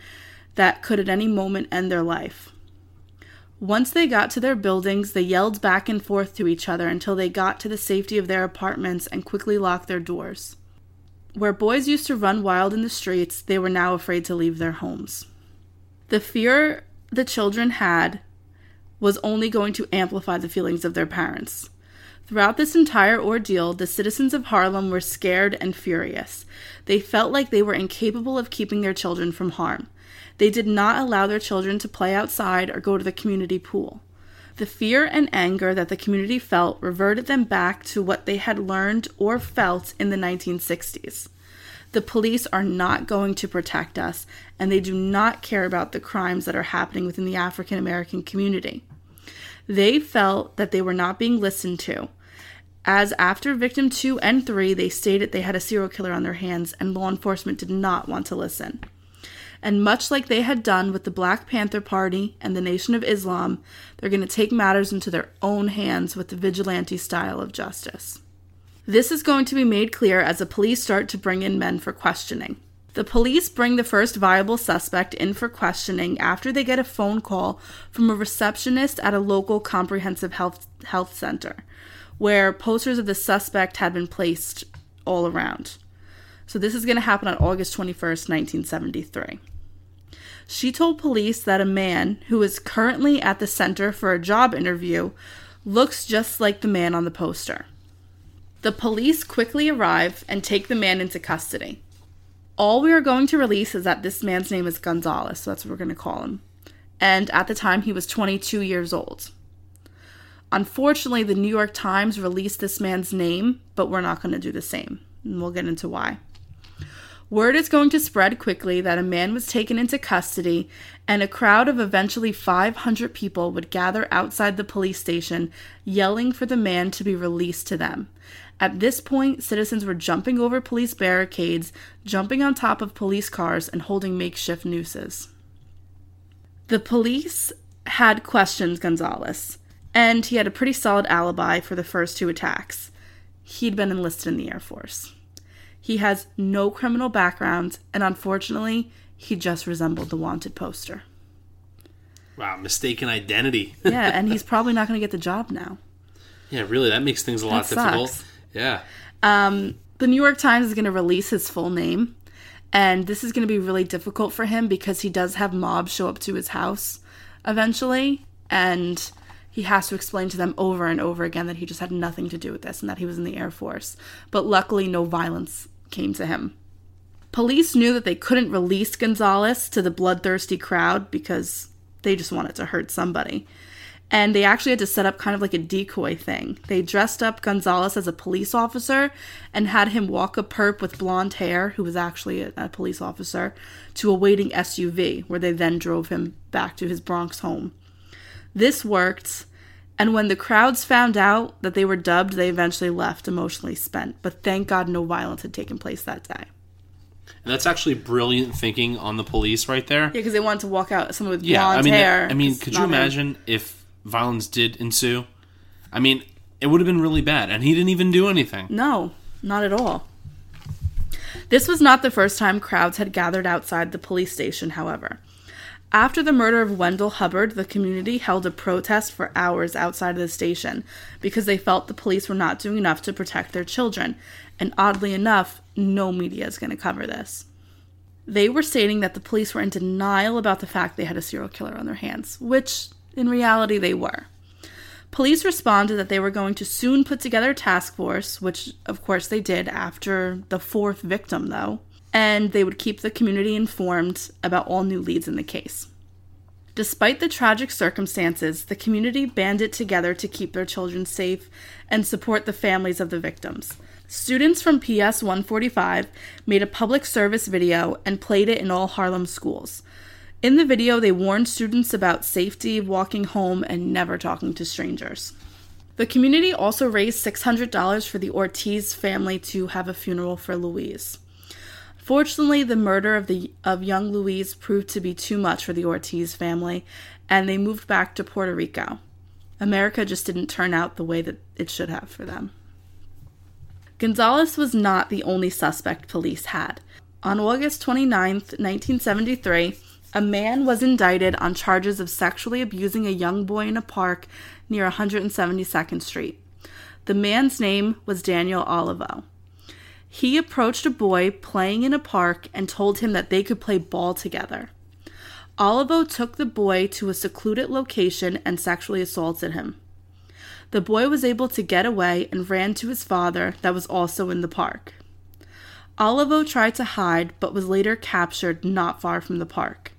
that could at any moment end their life. Once they got to their buildings, they yelled back and forth to each other until they got to the safety of their apartments and quickly locked their doors. Where boys used to run wild in the streets, they were now afraid to leave their homes. The fear the children had was only going to amplify the feelings of their parents. Throughout this entire ordeal, the citizens of Harlem were scared and furious. They felt like they were incapable of keeping their children from harm. They did not allow their children to play outside or go to the community pool. The fear and anger that the community felt reverted them back to what they had learned or felt in the 1960s. The police are not going to protect us, and they do not care about the crimes that are happening within the African American community. They felt that they were not being listened to, as after victim 2 and 3, they stated they had a serial killer on their hands, and law enforcement did not want to listen and much like they had done with the Black Panther Party and the Nation of Islam, they're going to take matters into their own hands with the vigilante style of justice. This is going to be made clear as the police start to bring in men for questioning. The police bring the first viable suspect in for questioning after they get a phone call from a receptionist at a local comprehensive health, health center, where posters of the suspect had been placed all around. So this is going to happen on August 21st, 1973. She told police that a man who is currently at the center for a job interview looks just like the man on the poster. The police quickly arrive and take the man into custody. All we are going to release is that this man's name is Gonzalez, so that's what we're going to call him. And at the time, he was 22 years old. Unfortunately, the New York Times released this man's name, but we're not going to do the same. And we'll get into why. Word is going to spread quickly that a man was taken into custody, and a crowd of eventually 500 people would gather outside the police station, yelling for the man to be released to them. At this point, citizens were jumping over police barricades, jumping on top of police cars, and holding makeshift nooses. The police had questioned Gonzalez, and he had a pretty solid alibi for the first two attacks. He'd been enlisted in the Air Force. He has no criminal background, and unfortunately, he just resembled the wanted poster. Wow, mistaken identity. yeah, and he's probably not going to get the job now. Yeah, really, that makes things a lot That difficult. sucks. Yeah. Um, the New York Times is going to release his full name, and this is going to be really difficult for him because he does have mobs show up to his house eventually, and he has to explain to them over and over again that he just had nothing to do with this and that he was in the Air Force. But luckily, no violence came to him. Police knew that they couldn't release Gonzalez to the bloodthirsty crowd because they just wanted to hurt somebody. And they actually had to set up kind of like a decoy thing. They dressed up Gonzalez as a police officer and had him walk a perp with blonde hair, who was actually a, a police officer, to a waiting SUV, where they then drove him back to his Bronx home. This worked, and when the crowds found out that they were dubbed, they eventually left emotionally spent. But thank God no violence had taken place that day. And that's actually brilliant thinking on the police right there. Yeah, because they wanted to walk out someone with Yeah, blonde I mean, hair. I mean, could you not him. imagine if violence did ensue? I mean, it would have been really bad, and he didn't even do anything. No, not at all. This was not the first time crowds had gathered outside the police station, however. After the murder of Wendell Hubbard, the community held a protest for hours outside of the station because they felt the police were not doing enough to protect their children. And oddly enough, no media is going to cover this. They were stating that the police were in denial about the fact they had a serial killer on their hands, which in reality they were. Police responded that they were going to soon put together a task force, which of course they did after the fourth victim, though, and they would keep the community informed about all new leads in the case. Despite the tragic circumstances, the community banded together to keep their children safe and support the families of the victims. Students from PS 145 made a public service video and played it in all Harlem schools. In the video, they warned students about safety, walking home, and never talking to strangers. The community also raised $600 for the Ortiz family to have a funeral for Luis. Fortunately, the murder of the of young Luis proved to be too much for the Ortiz family, and they moved back to Puerto Rico. America just didn't turn out the way that it should have for them. Gonzalez was not the only suspect police had. On August 29, 1973, a man was indicted on charges of sexually abusing a young boy in a park near 172nd Street. The man's name was Daniel Olivo. He approached a boy playing in a park and told him that they could play ball together. Olivo took the boy to a secluded location and sexually assaulted him. The boy was able to get away and ran to his father, that was also in the park. Olivo tried to hide but was later captured not far from the park.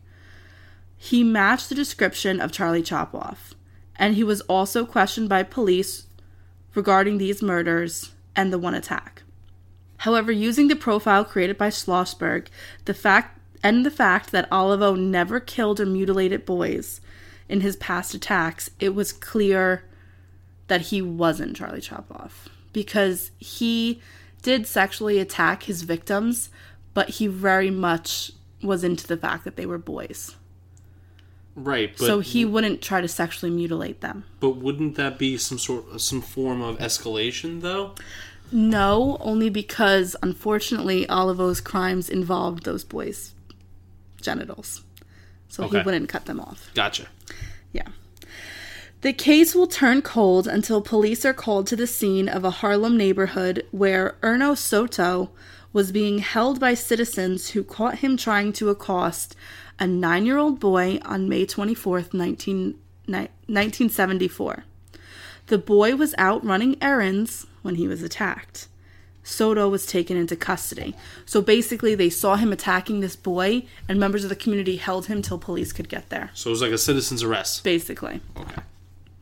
He matched the description of Charlie Chopoff, and he was also questioned by police regarding these murders and the one attack. However, using the profile created by Schlossberg, the fact and the fact that Olivo never killed or mutilated boys in his past attacks, it was clear that he wasn't Charlie Chopoff because he did sexually attack his victims, but he very much was into the fact that they were boys. Right, but so he wouldn't try to sexually mutilate them. but wouldn't that be some sort some form of escalation though? No, only because unfortunately Olivo's crimes involved those boys' genitals. So he wouldn't cut them off. Gotcha. Yeah. The case will turn cold until police are called to the scene of a Harlem neighborhood where Erno Soto was being held by citizens who caught him trying to accost a nine year old boy on May 24th, 19, ni- 1974. The boy was out running errands when he was attacked. Soto was taken into custody. So basically, they saw him attacking this boy, and members of the community held him till police could get there. So it was like a citizen's arrest. Basically. Okay.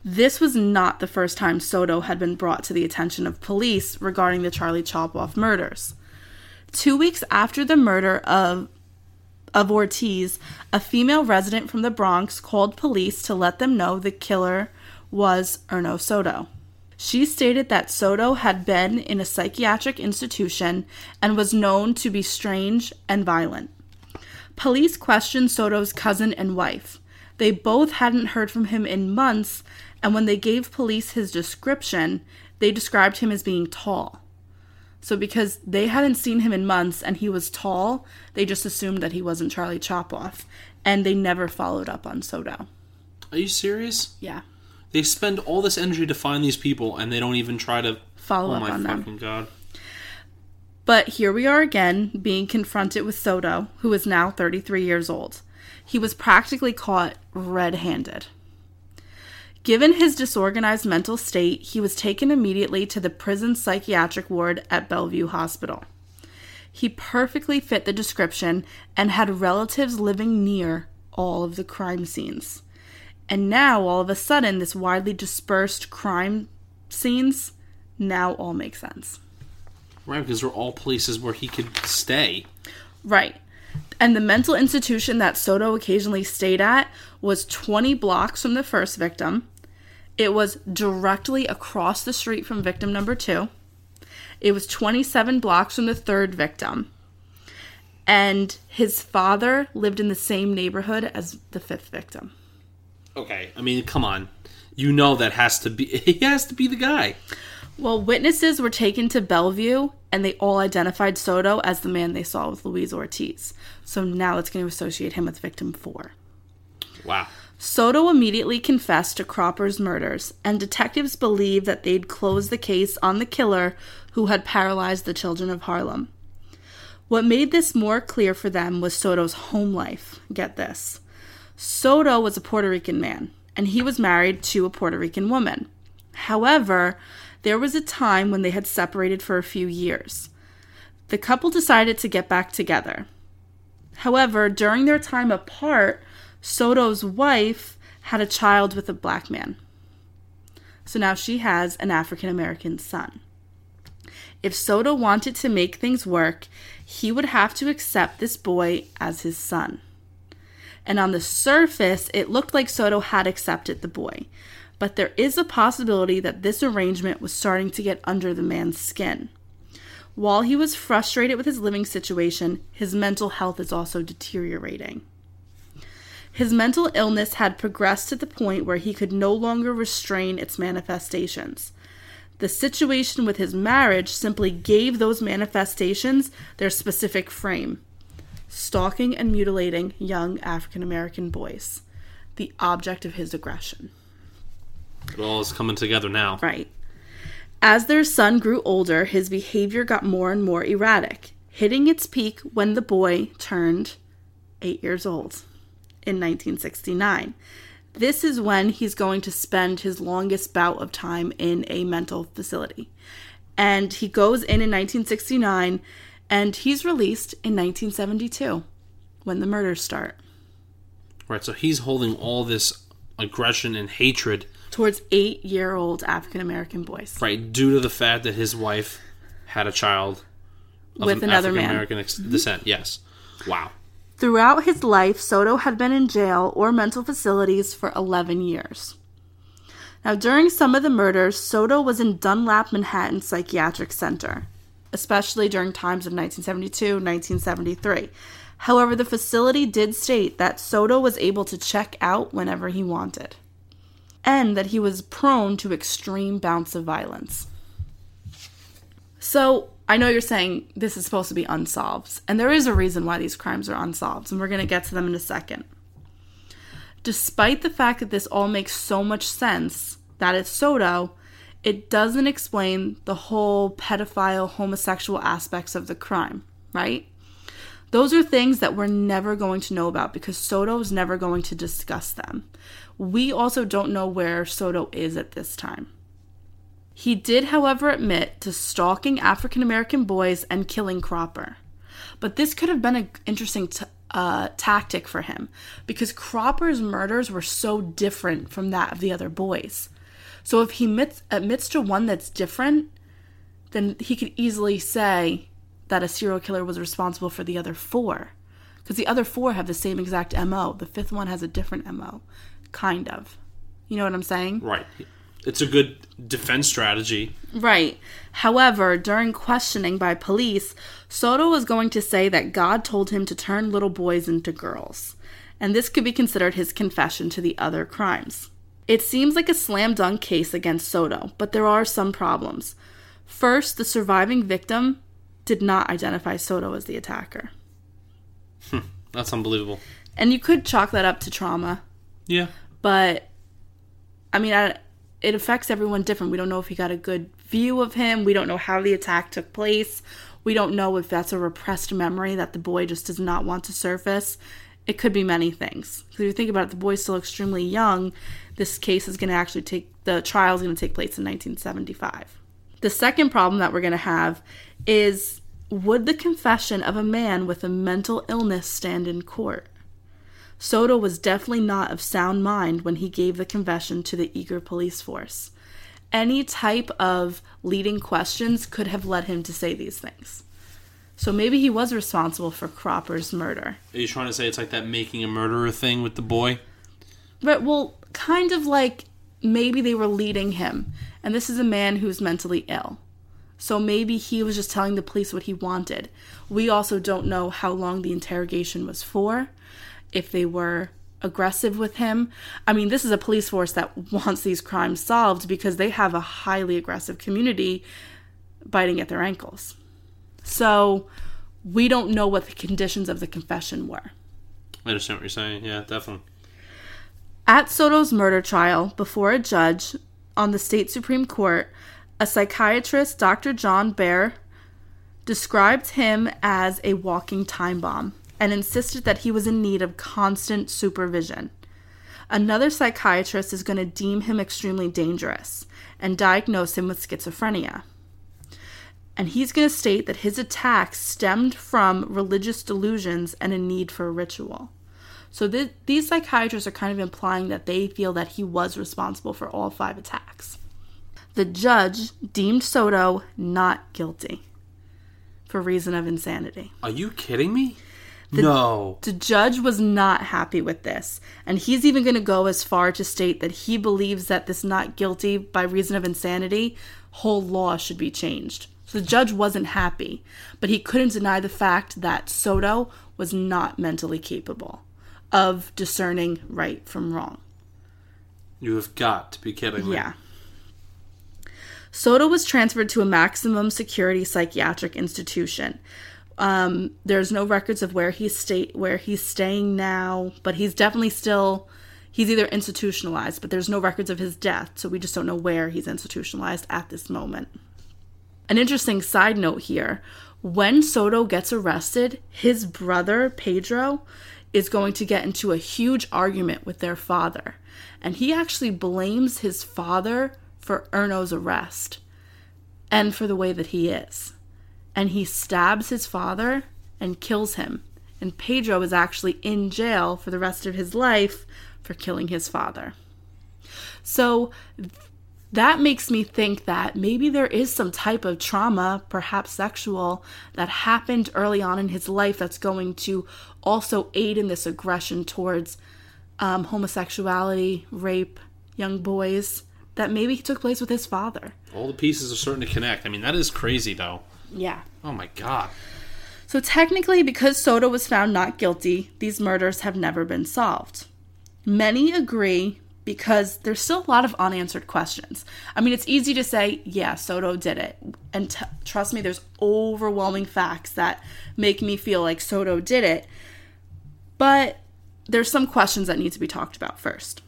This was not the first time Soto had been brought to the attention of police regarding the Charlie Chopoff murders. Two weeks after the murder of of Ortiz, a female resident from the Bronx called police to let them know the killer was Erno Soto. She stated that Soto had been in a psychiatric institution and was known to be strange and violent. Police questioned Soto's cousin and wife. They both hadn't heard from him in months, and when they gave police his description, they described him as being tall. So, because they hadn't seen him in months and he was tall, they just assumed that he wasn't Charlie Chopoff, and they never followed up on Soto. Are you serious? Yeah. They spend all this energy to find these people, and they don't even try to Follow Oh up my on them. god! But here we are again, being confronted with Soto, who is now 33 years old. He was practically caught red handed. Given his disorganized mental state, he was taken immediately to the prison psychiatric ward at Bellevue Hospital. He perfectly fit the description and had relatives living near all of the crime scenes. And now, all of a sudden, this widely dispersed crime scenes now all make sense. Right, because they're all places where he could stay. Right. And the mental institution that Soto occasionally stayed at was 20 blocks from the first victim. It was directly across the street from victim number two. It was 27 blocks from the third victim. And his father lived in the same neighborhood as the fifth victim. Okay, I mean, come on, you know that has to be he has to be the guy. Well, witnesses were taken to Bellevue and they all identified Soto as the man they saw with Luis Ortiz. So now it's going to associate him with victim four. Wow. Soto immediately confessed to Cropper's murders, and detectives believe that they'd closed the case on the killer who had paralyzed the children of Harlem. What made this more clear for them was Soto's home life. Get this. Soto was a Puerto Rican man, and he was married to a Puerto Rican woman. However, there was a time when they had separated for a few years. The couple decided to get back together. However, during their time apart, Soto's wife had a child with a black man. So now she has an African American son. If Soto wanted to make things work, he would have to accept this boy as his son. And on the surface, it looked like Soto had accepted the boy. but there is a possibility that this arrangement was starting to get under the man's skin. While he was frustrated with his living situation, his mental health is also deteriorating. His mental illness had progressed to the point where he could no longer restrain its manifestations. The situation with his marriage simply gave those manifestations their specific frame stalking and mutilating young African American boys, the object of his aggression. It all is coming together now. Right. As their son grew older, his behavior got more and more erratic, hitting its peak when the boy turned eight years old in 1969. This is when he's going to spend his longest bout of time in a mental facility. And he goes in in 1969 and he's released in 1972 when the murders start. Right, so he's holding all this aggression and hatred, Towards eight year old African American boys. right, due to the fact that his wife had a child With an another man. African American mm-hmm. descent. Yes. Wow. Throughout his life, Soto had been in jail or mental facilities for 11 years. Now, during some of the murders, Soto was in Dunlap, Manhattan Psychiatric Center, especially during times of 1972 1973. However, the facility did state that Soto was able to check out whenever he wanted, and that he was prone to extreme bouts of violence. So, I know you're saying this is supposed to be unsolved, and there is a reason why these crimes are unsolved, and we're going to get to them in a second. Despite the fact that this all makes so much sense, that it's Soto, it doesn't explain the whole pedophile, homosexual aspects of the crime, right? Those are things that we're never going to know about because Soto is never going to discuss them. We also don't know where Soto is at this time. He did, however, admit to stalking African American boys and killing Cropper. But this could have been an interesting t- uh, tactic for him because Cropper's murders were so different from that of the other boys. So if he admits, admits to one that's different, then he could easily say that a serial killer was responsible for the other four. Because the other four have the same exact MO. The fifth one has a different MO. Kind of. You know what I'm saying? Right. It's a good defense strategy. Right. However, during questioning by police, Soto was going to say that God told him to turn little boys into girls, and this could be considered his confession to the other crimes. It seems like a slam dunk case against Soto, but there are some problems. First, the surviving victim did not identify Soto as the attacker. Hmm, that's unbelievable. And you could chalk that up to trauma, Yeah. but I mean, I, it affects everyone different. We don't know if he got a good view of him. We don't know how the attack took place. We don't know if that's a repressed memory that the boy just does not want to surface. It could be many things. Because if you think about it, the boy's still extremely young. This case is going to actually take, the trial is going to take place in 1975. The second problem that we're going to have is would the confession of a man with a mental illness stand in court? Soto was definitely not of sound mind when he gave the confession to the eager police force. Any type of leading questions could have led him to say these things. So maybe he was responsible for Cropper's murder. Are you trying to say it's like that making a murderer thing with the boy? But, well, kind of like maybe they were leading him. And this is a man who's mentally ill. So maybe he was just telling the police what he wanted. We also don't know how long the interrogation was for, if they were aggressive with him. I mean, this is a police force that wants these crimes solved because they have a highly aggressive community biting at their ankles. So we don't know what the conditions of the confession were. I understand what you're saying. Yeah, definitely. At Soto's murder trial before a judge on the state Supreme Court, a psychiatrist, Dr. John Baer, described him as a walking time bomb and insisted that he was in need of constant supervision. Another psychiatrist is going to deem him extremely dangerous and diagnose him with schizophrenia. And he's going to state that his attacks stemmed from religious delusions and a need for ritual. So th- these psychiatrists are kind of implying that they feel that he was responsible for all five attacks. The judge deemed Soto not guilty for reason of insanity. Are you kidding me? no. The judge was not happy with this, and he's even going to go as far to state that he believes that this not guilty by reason of insanity whole law should be changed. So the judge wasn't happy, but he couldn't deny the fact that Soto was not mentally capable of discerning right from wrong. You have got to be kidding me. Yeah. Soto was transferred to a maximum security psychiatric institution. Um, there's no records of where he's stay where he's staying now, but he's definitely still he's either institutionalized, but there's no records of his death, so we just don't know where he's institutionalized at this moment. An interesting side note here when Soto gets arrested, his brother, Pedro, is going to get into a huge argument with their father. And he actually blames his father for Erno's arrest and for the way that he is. And he stabs his father and kills him. And Pedro is actually in jail for the rest of his life for killing his father. So that makes me think that maybe there is some type of trauma, perhaps sexual, that happened early on in his life that's going to also aid in this aggression towards um, homosexuality, rape, young boys, that maybe took place with his father. All the pieces are starting to connect. I mean, that is crazy, though. Yeah. Oh my god. So technically, because Soto was found not guilty, these murders have never been solved. Many agree because there's still a lot of unanswered questions. I mean, it's easy to say, yeah, Soto did it. And t- trust me, there's overwhelming facts that make me feel like Soto did it. But there's some questions that need to be talked about first.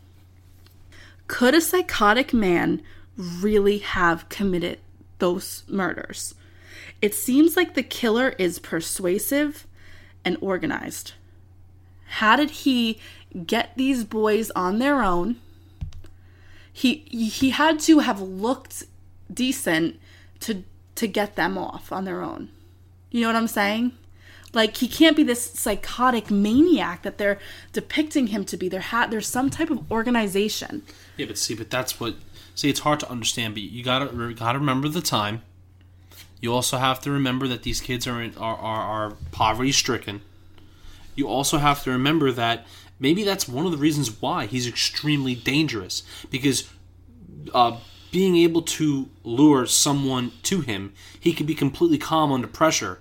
Could a psychotic man really have committed those murders? It seems like the killer is persuasive and organized. How did he get these boys on their own? he he had to have looked decent to to get them off on their own. You know what I'm saying? Like he can't be this psychotic maniac that they're depicting him to be. There ha- there's some type of organization. Yeah, but see, but that's what. See, it's hard to understand, but you gotta gotta remember the time. You also have to remember that these kids are in, are, are, are poverty stricken. You also have to remember that maybe that's one of the reasons why he's extremely dangerous because uh, being able to lure someone to him, he can be completely calm under pressure.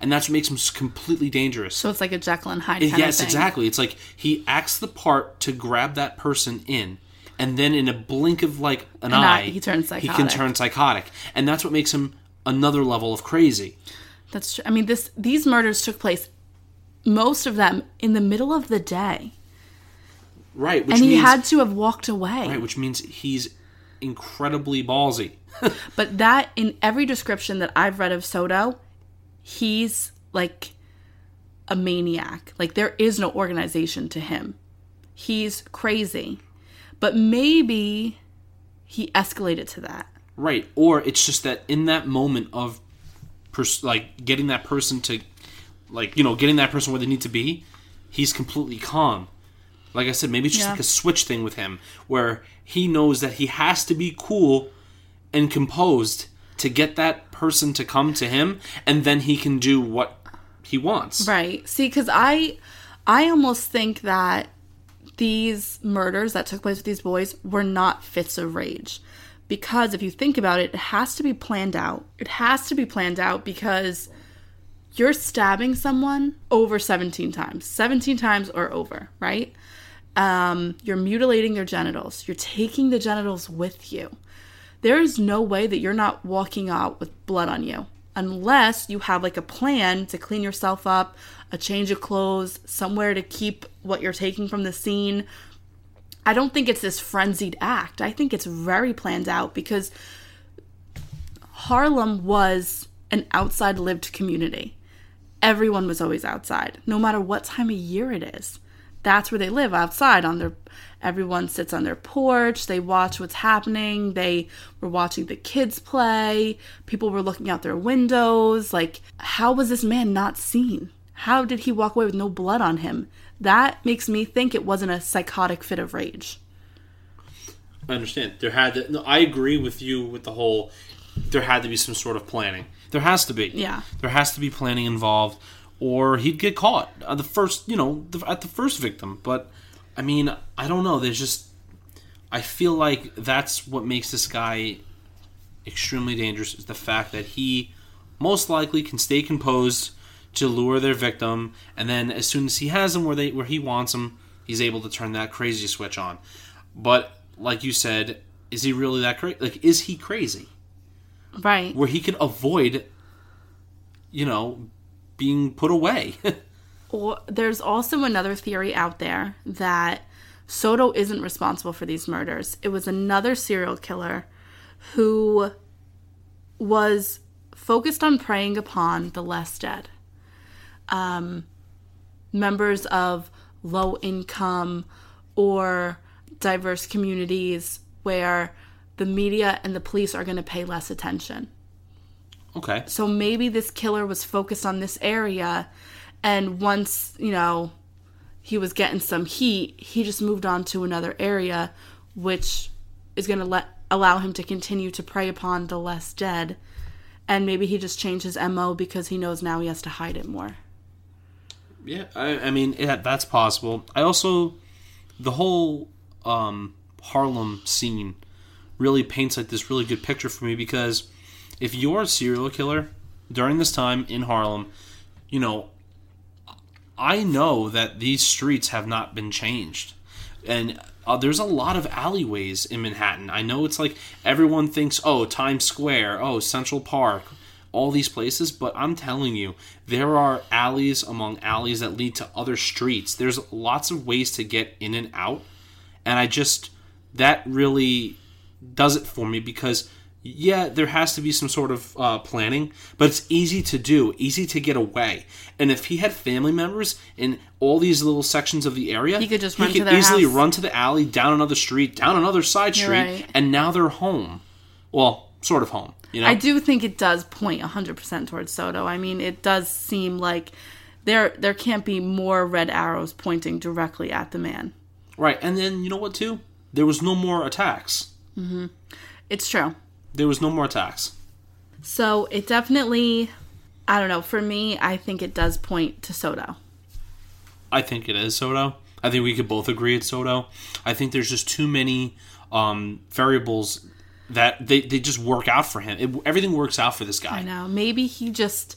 And that's what makes him completely dangerous. So it's like a Jekyll and Hyde. Yes, exactly. It's like he acts the part to grab that person in, and then in a blink of like an, An eye, eye, he turns He can turn psychotic, and that's what makes him another level of crazy. That's true. I mean, this these murders took place, most of them in the middle of the day, Right, which and he means had to have walked away. right, which means he's incredibly ballsy. But that in every description that I've read of Soto, he's like a maniac. Like there is no organization to him. He's crazy. But maybe he escalated to that. Right, or it's just that in that moment of, pers- like getting that person to, like you know, getting that person where they need to be, he's completely calm. Like I said, maybe it's just Yeah. like a switch thing with him, where he knows that he has to be cool and composed to get that person to come to him, and then he can do what he wants. Right. See, because I, I almost think that these murders that took place with these boys were not fits of rage. Because if you think about it, it has to be planned out. It has to be planned out because you're stabbing someone over 17 times, 17 times or over, right? Um, you're mutilating their genitals. You're taking the genitals with you. There is no way that you're not walking out with blood on you unless you have like a plan to clean yourself up, a change of clothes, somewhere to keep what you're taking from the scene. I don't think it's this frenzied act. I think it's very planned out because Harlem was an outside lived community. Everyone was always outside, no matter what time of year it is. That's where they live outside on their everyone sits on their porch, they watch what's happening, they were watching the kids play, people were looking out their windows, like how was this man not seen? How did he walk away with no blood on him? That makes me think it wasn't a psychotic fit of rage. I understand. There had to, no, I agree with you with the whole. There had to be some sort of planning. There has to be. Yeah. There has to be planning involved, or he'd get caught at the first, you know, the, at the first victim. But I mean, I don't know. There's just I feel like that's what makes this guy extremely dangerous is the fact that he most likely can stay composed to lure their victim, and then as soon as he has them where they where he wants them, he's able to turn that crazy switch on. But like you said, is he really that crazy? Like, is he crazy? Right. Where he can avoid, you know, being put away. There's also another theory out there that Soto isn't responsible for these murders. It was another serial killer who was focused on preying upon the less dead. Um, members of low income or diverse communities where the media and the police are going to pay less attention. okay. So maybe this killer was focused on this area, and once, you know, he was getting some heat, he just moved on to another area, which is going to let allow him to continue to prey upon the less dead. And maybe he just changed his MO because he knows now he has to hide it more. Yeah, I, I mean, yeah, that's possible. I also, the whole um, Harlem scene really paints like this really good picture for me because if you're a serial killer during this time in Harlem, you know, I know that these streets have not been changed. And uh, there's a lot of alleyways in Manhattan. I know it's like everyone thinks, oh, Times Square, oh, Central Park, all these places, but I'm telling you, there are alleys among alleys that lead to other streets. There's lots of ways to get in and out. And I just, that really does it for me because yeah, there has to be some sort of uh, planning, but it's easy to do, easy to get away. And if he had family members in all these little sections of the area, He could just run to could their easily house. run to the alley, down another street, down another side You're street, right. and now they're home. Well, sort of home. You know, I do think it does point 100% towards Soto. I mean, it does seem like there there can't be more red arrows pointing directly at the man. right. And then you know what? Too, there was no more attacks. It's true. There was no more attacks. So it definitely, I don't know. For me, I think it does point to Soto. I think it is Soto. I think we could both agree it's Soto. I think there's just too many um, variables that they, they just work out for him. It, everything works out for this guy. I know. Maybe he just,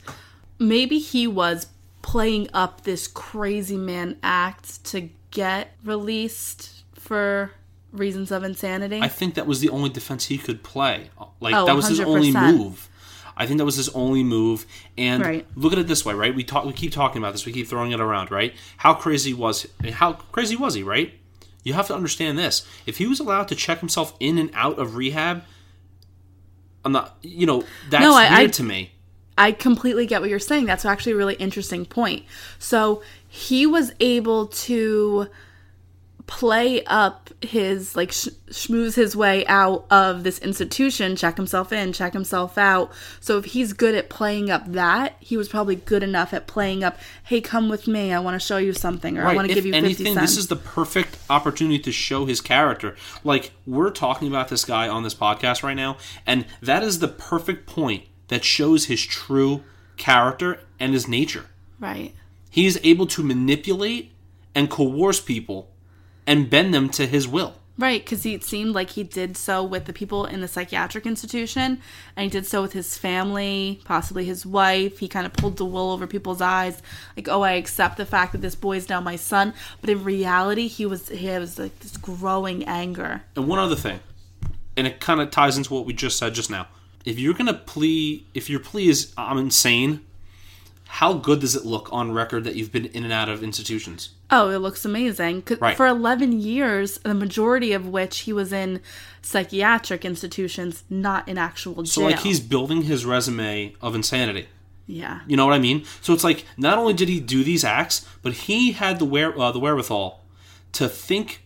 maybe he was playing up this crazy man act to get released for reasons of insanity. I think that was the only defense he could play. Like Oh, that was his only move. I think that was his only move. And Right. look at it this way, right? We talk, we keep talking about this. We keep throwing it around, right? How crazy was how crazy was he, right? You have to understand this. If he was allowed to check himself in and out of rehab, I'm not. You know, that's No, I- weird I- to me. I completely get what you're saying. That's actually a really interesting point. So he was able to play up his like sh- schmooze his way out of this institution, check himself in, check himself out. So if he's good at playing up that, he was probably good enough at playing up, "Hey, come with me. I want to show you something, or I want to give you 50 anything, cents." this is the perfect opportunity to show his character. Like we're talking about this guy on this podcast right now, and that is the perfect point that shows his true character and his nature. right. He is able to manipulate and coerce people and bend them to his will. Right, because it seemed like he did so with the people in the psychiatric institution, and he did so with his family, possibly his wife. He kind of pulled the wool over people's eyes, like, "Oh, I accept the fact that this boy is now my son," but in reality, he was he was like this growing anger. And one other thing, and it kind of ties into what we just said just now. If you're gonna plea, if your plea is I'm insane, how good does it look on record that you've been in and out of institutions? Oh, it looks amazing. Right. For 11 years, the majority of which he was in psychiatric institutions, not in actual jail. So like he's building his resume of insanity. yeah. You know what I mean? So it's like not only did he do these acts, but he had the where uh, the wherewithal to think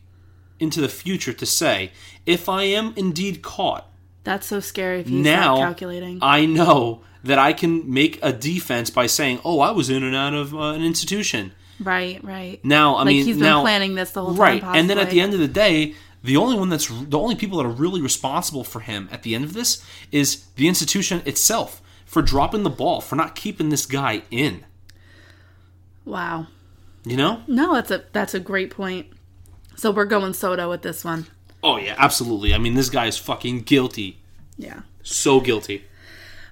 into the future to say, if I am indeed caught, That's so scary if he's now not calculating. I know that I can make a defense by saying, "Oh, I was in and out of uh, an institution." right, right. Now, I like mean, he's been now, planning this the whole time. right? And then at the end of the day, the only one that's the only people that are really responsible for him at the end of this is the institution itself for dropping the ball for not keeping this guy in. Wow. You know? No, that's a that's a great point. So we're going Soto with this one. Oh yeah, absolutely. I mean, this guy is fucking guilty. Yeah. So guilty.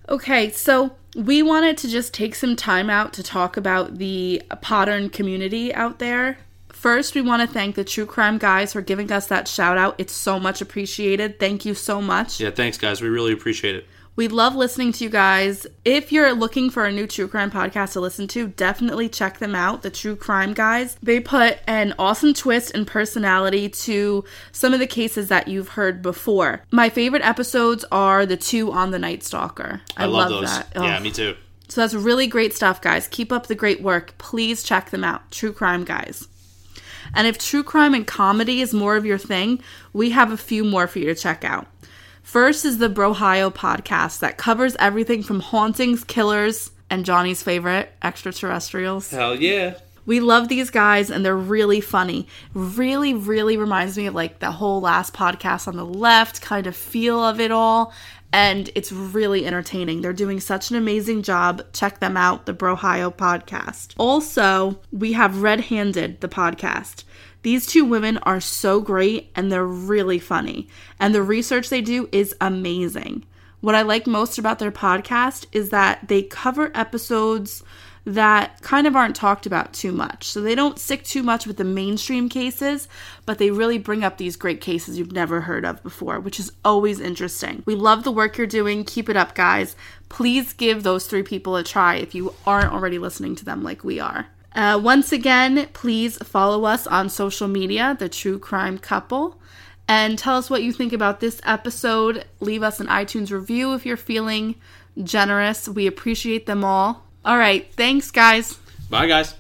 Okay, so we wanted to just take some time out to talk about the Podern community out there. First, we want to thank the True Crime guys for giving us that shout out. It's so much appreciated. Thank you so much. Yeah, thanks guys. We really appreciate it. We love listening to you guys. If you're looking for a new true crime podcast to listen to, definitely check them out, the True Crime Guys. They put an awesome twist and personality to some of the cases that you've heard before. My favorite episodes are the two on the Night Stalker. I, I love, love, those. that. Yeah, Ugh. me too. So that's really great stuff, guys. Keep up the great work. Please check them out. True Crime Guys. And if true crime and comedy is more of your thing, we have a few more for you to check out. First is the Brohio podcast that covers everything from hauntings, killers, and Johnny's favorite, extraterrestrials. Hell yeah. We love these guys and they're really funny. Really, really reminds me of like the whole last podcast on the left kind of feel of it all. And it's really entertaining. They're doing such an amazing job. Check them out, the Brohio podcast. Also, we have Red Handed, the podcast. These two women are so great and they're really funny. And the research they do is amazing. What I like most about their podcast is that they cover episodes that kind of aren't talked about too much. So they don't stick too much with the mainstream cases, but they really bring up these great cases you've never heard of before, which is always interesting. We love the work you're doing. Keep it up, guys. Please give those three people a try if you aren't already listening to them like we are. Uh, once again, please follow us on social media, The True Crime Couple, and tell us what you think about this episode. Leave us an iTunes review if you're feeling generous. We appreciate them all. All right. Thanks, guys. Bye guys.